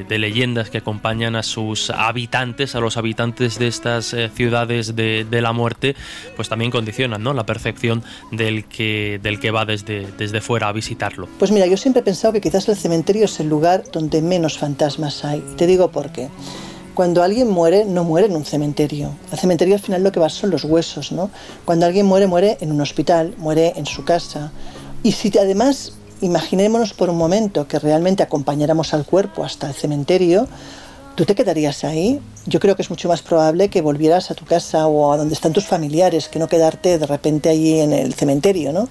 leyendas que acompañan a sus habitantes, a los habitantes de estas eh, ciudades de, de la muerte, pues también condicionan, ¿no? La percepción del que, del que va desde, desde fuera a visitarlo. Pues mira, yo siempre he pensado que quizás el cementerio es el lugar donde menos fantasmas hay. Te digo por qué. Cuando alguien muere, no muere en un cementerio. El cementerio al final lo que va son los huesos, ¿no? Cuando alguien muere, muere en un hospital, muere en su casa. Y si además, imaginémonos por un momento que realmente acompañáramos al cuerpo hasta el cementerio, ¿tú te quedarías ahí? Yo creo que es mucho más probable que volvieras a tu casa o a donde están tus familiares, que no quedarte de repente allí en el cementerio, ¿no?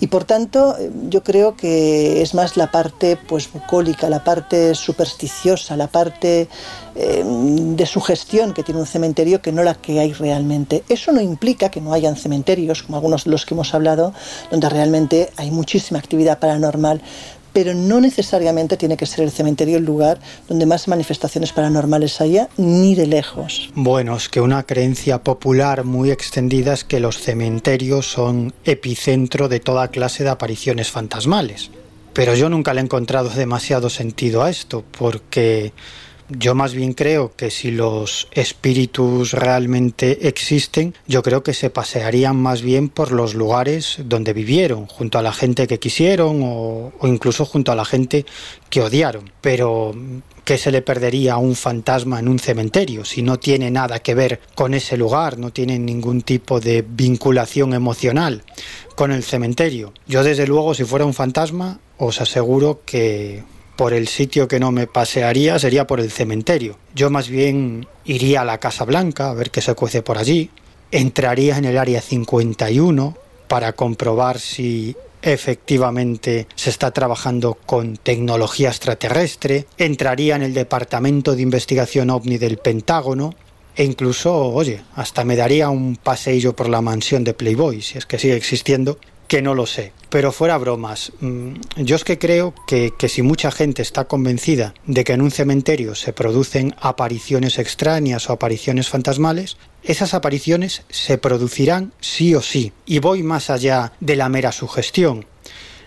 Y por tanto, yo creo que es más la parte pues bucólica, la parte supersticiosa, la parte eh, de sugestión que tiene un cementerio que no la que hay realmente. Eso no implica que no hayan cementerios, como algunos de los que hemos hablado, donde realmente hay muchísima actividad paranormal, pero no necesariamente tiene que ser el cementerio el lugar donde más manifestaciones paranormales haya, ni de lejos. Bueno, es que una creencia popular muy extendida es que los cementerios son epicentro de toda clase de apariciones fantasmales. Pero yo nunca le he encontrado demasiado sentido a esto, porque yo más bien creo que si los espíritus realmente existen, yo creo que se pasearían más bien por los lugares donde vivieron, junto a la gente que quisieron o, incluso junto a la gente que odiaron. Pero ¿qué se le perdería a un fantasma en un cementerio si no tiene nada que ver con ese lugar, no tiene ningún tipo de vinculación emocional con el cementerio? Yo desde luego si fuera un fantasma os aseguro que por el sitio que no me pasearía sería por el cementerio. Yo más bien iría a la Casa Blanca a ver qué se cuece por allí, entraría en el área 51 para comprobar si efectivamente se está trabajando con tecnología extraterrestre, entraría en el Departamento de Investigación OVNI del Pentágono e incluso, oye, hasta me daría un paseillo por la mansión de Playboy, si es que sigue existiendo, que no lo sé. Pero fuera bromas, mm, yo es que creo que, que si mucha gente está convencida de que en un cementerio se producen apariciones extrañas o apariciones fantasmales, esas apariciones se producirán sí o sí. Y voy más allá de la mera sugestión.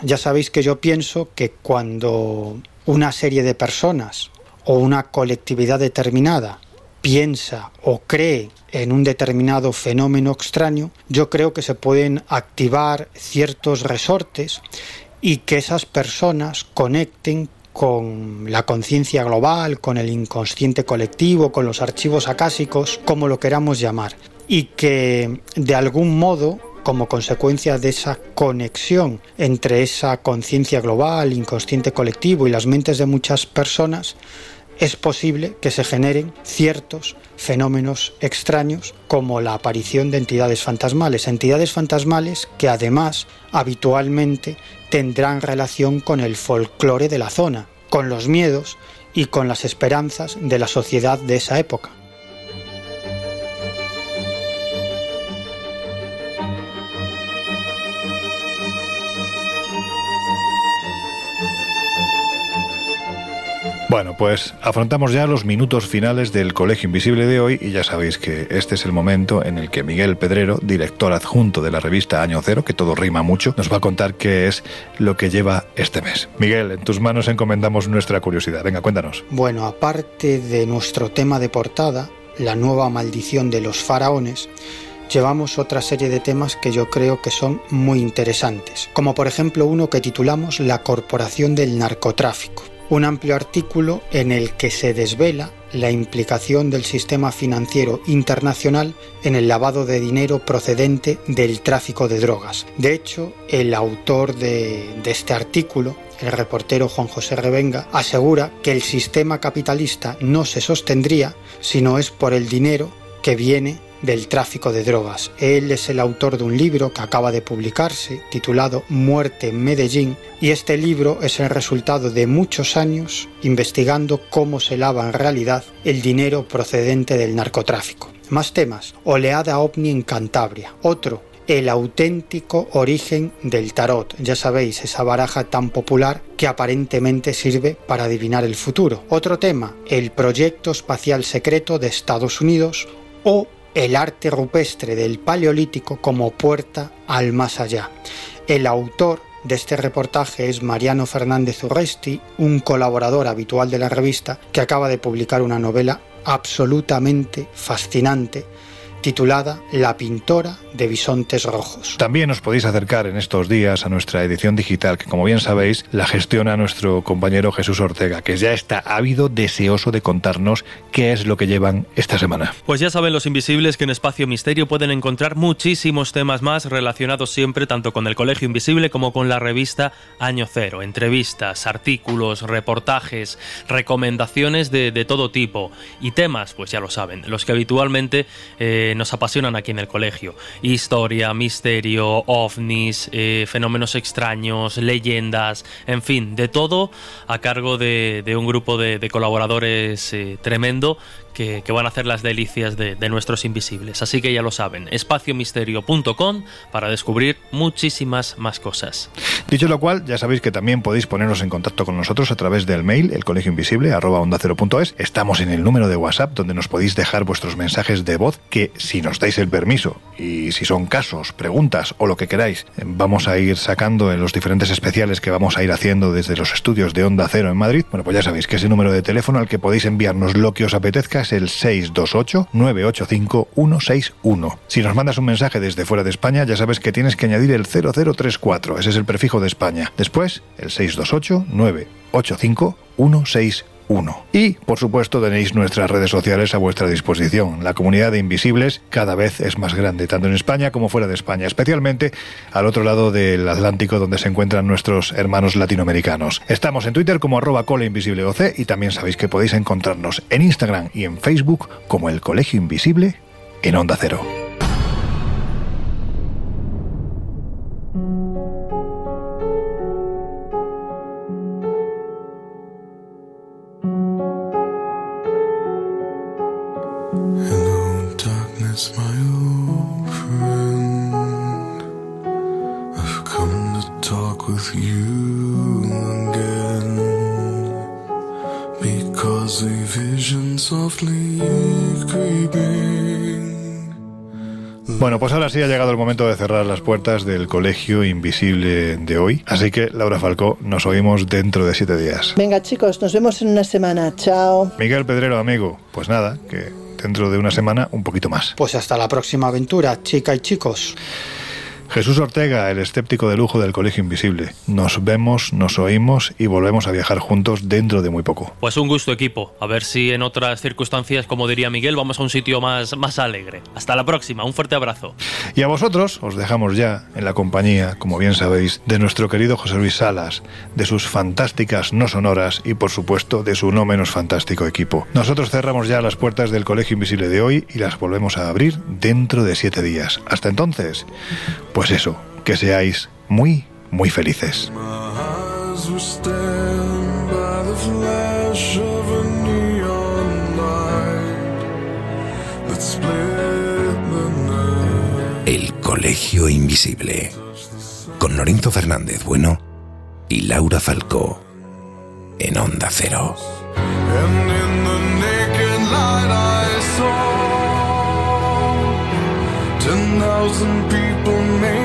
Ya sabéis que yo pienso que cuando una serie de personas o una colectividad determinada piensa o cree en un determinado fenómeno extraño, yo creo que se pueden activar ciertos resortes y que esas personas conecten con la conciencia global, con el inconsciente colectivo, con los archivos acásicos, como lo queramos llamar, y que de algún modo como consecuencia de esa conexión entre esa conciencia global, inconsciente colectivo y las mentes de muchas personas, es posible que se generen ciertos fenómenos extraños como la aparición de entidades fantasmales, entidades fantasmales que además habitualmente tendrán relación con el folclore de la zona, con los miedos y con las esperanzas de la sociedad de esa época. Bueno, pues afrontamos ya los minutos finales del Colegio Invisible de hoy y ya sabéis que este es el momento en el que Miguel Pedrero, director adjunto de la revista Año Cero, que todo rima mucho, nos va a contar qué es lo que lleva este mes. Miguel, en tus manos encomendamos nuestra curiosidad. Venga, cuéntanos. Bueno, aparte de nuestro tema de portada, la nueva maldición de los faraones, llevamos otra serie de temas que yo creo que son muy interesantes, como por ejemplo uno que titulamos La Corporación del Narcotráfico un amplio artículo en el que se desvela la implicación del sistema financiero internacional en el lavado de dinero procedente del tráfico de drogas. De hecho, el autor de, este artículo, el reportero Juan José Revenga, asegura que el sistema capitalista no se sostendría si no es por el dinero que viene del tráfico de drogas. Él es el autor de un libro que acaba de publicarse titulado Muerte en Medellín y este libro es el resultado de muchos años investigando cómo se lava en realidad el dinero procedente del narcotráfico. Más temas. Oleada ovni en Cantabria. Otro. El auténtico origen del tarot, ya sabéis, esa baraja tan popular que aparentemente sirve para adivinar el futuro. Otro tema, el proyecto espacial secreto de Estados Unidos o el arte rupestre del Paleolítico como puerta al más allá. El autor de este reportaje es Mariano Fernández Urresti, un colaborador habitual de la revista que acaba de publicar una novela absolutamente fascinante titulada La pintora de bisontes rojos. También os podéis acercar en estos días a nuestra edición digital, que como bien sabéis, la gestiona nuestro compañero Jesús Ortega, que ya está ávido, deseoso de contarnos qué es lo que llevan esta semana. Pues ya saben los invisibles que en Espacio Misterio pueden encontrar muchísimos temas más relacionados siempre tanto con el Colegio Invisible como con la revista Año Cero. Entrevistas, artículos, reportajes, recomendaciones de, todo tipo. Y temas, pues ya lo saben, los que habitualmente... Eh, nos apasionan aquí en el colegio. Historia, misterio, ovnis, eh, fenómenos extraños, leyendas, en fin, de todo a cargo de, un grupo de, colaboradores eh, tremendo que, van a hacer las delicias de, nuestros invisibles. Así que ya lo saben, espaciomisterio.com para descubrir muchísimas más cosas. Dicho lo cual, ya sabéis que también podéis poneros en contacto con nosotros a través del mail, el colegio invisible, arroba onda Estamos en el número de WhatsApp donde nos podéis dejar vuestros mensajes de voz que, si nos dais el permiso, y si son casos, preguntas o lo que queráis, vamos a ir sacando en los diferentes especiales que vamos a ir haciendo desde los estudios de Onda Cero en Madrid. Bueno, pues ya sabéis que ese número de teléfono al que podéis enviarnos lo que os apetezca es el 628-985-161. Si nos mandas un mensaje desde fuera de España, ya sabes que tienes que añadir el 0034, ese es el prefijo de España. Después, el 628-985-161. Y, por supuesto, tenéis nuestras redes sociales a vuestra disposición. La comunidad de Invisibles cada vez es más grande, tanto en España como fuera de España, especialmente al otro lado del Atlántico donde se encuentran nuestros hermanos latinoamericanos. Estamos en Twitter como arroba coleinvisibleoc y también sabéis que podéis encontrarnos en Instagram y en Facebook como el Colegio Invisible en Onda Cero. Bueno, pues ahora sí ha llegado el momento de cerrar las puertas del Colegio Invisible de hoy. Así que, Laura Falcó, nos oímos dentro de siete días. Venga, chicos, nos vemos en una semana. Chao. Miguel Pedrero, amigo. Pues nada, que dentro de una semana un poquito más. Pues hasta la próxima aventura, chica y chicos. Jesús Ortega, el escéptico de lujo del Colegio Invisible. Nos vemos, nos oímos y volvemos a viajar juntos dentro de muy poco. Pues un gusto equipo. A ver si en otras circunstancias, como diría Miguel, vamos a un sitio más, más alegre. Hasta la próxima, un fuerte abrazo. Y a vosotros os dejamos ya en la compañía, como bien sabéis, de nuestro querido José Luis Salas, de sus fantásticas no sonoras y por supuesto de su no menos fantástico equipo. Nosotros cerramos ya las puertas del Colegio Invisible de hoy y las volvemos a abrir dentro de siete días. Hasta entonces, pues eso, que seáis muy, muy felices. El Colegio Invisible con Lorenzo Fernández Bueno y Laura Falcó en Onda Cero. Thousand people, maybe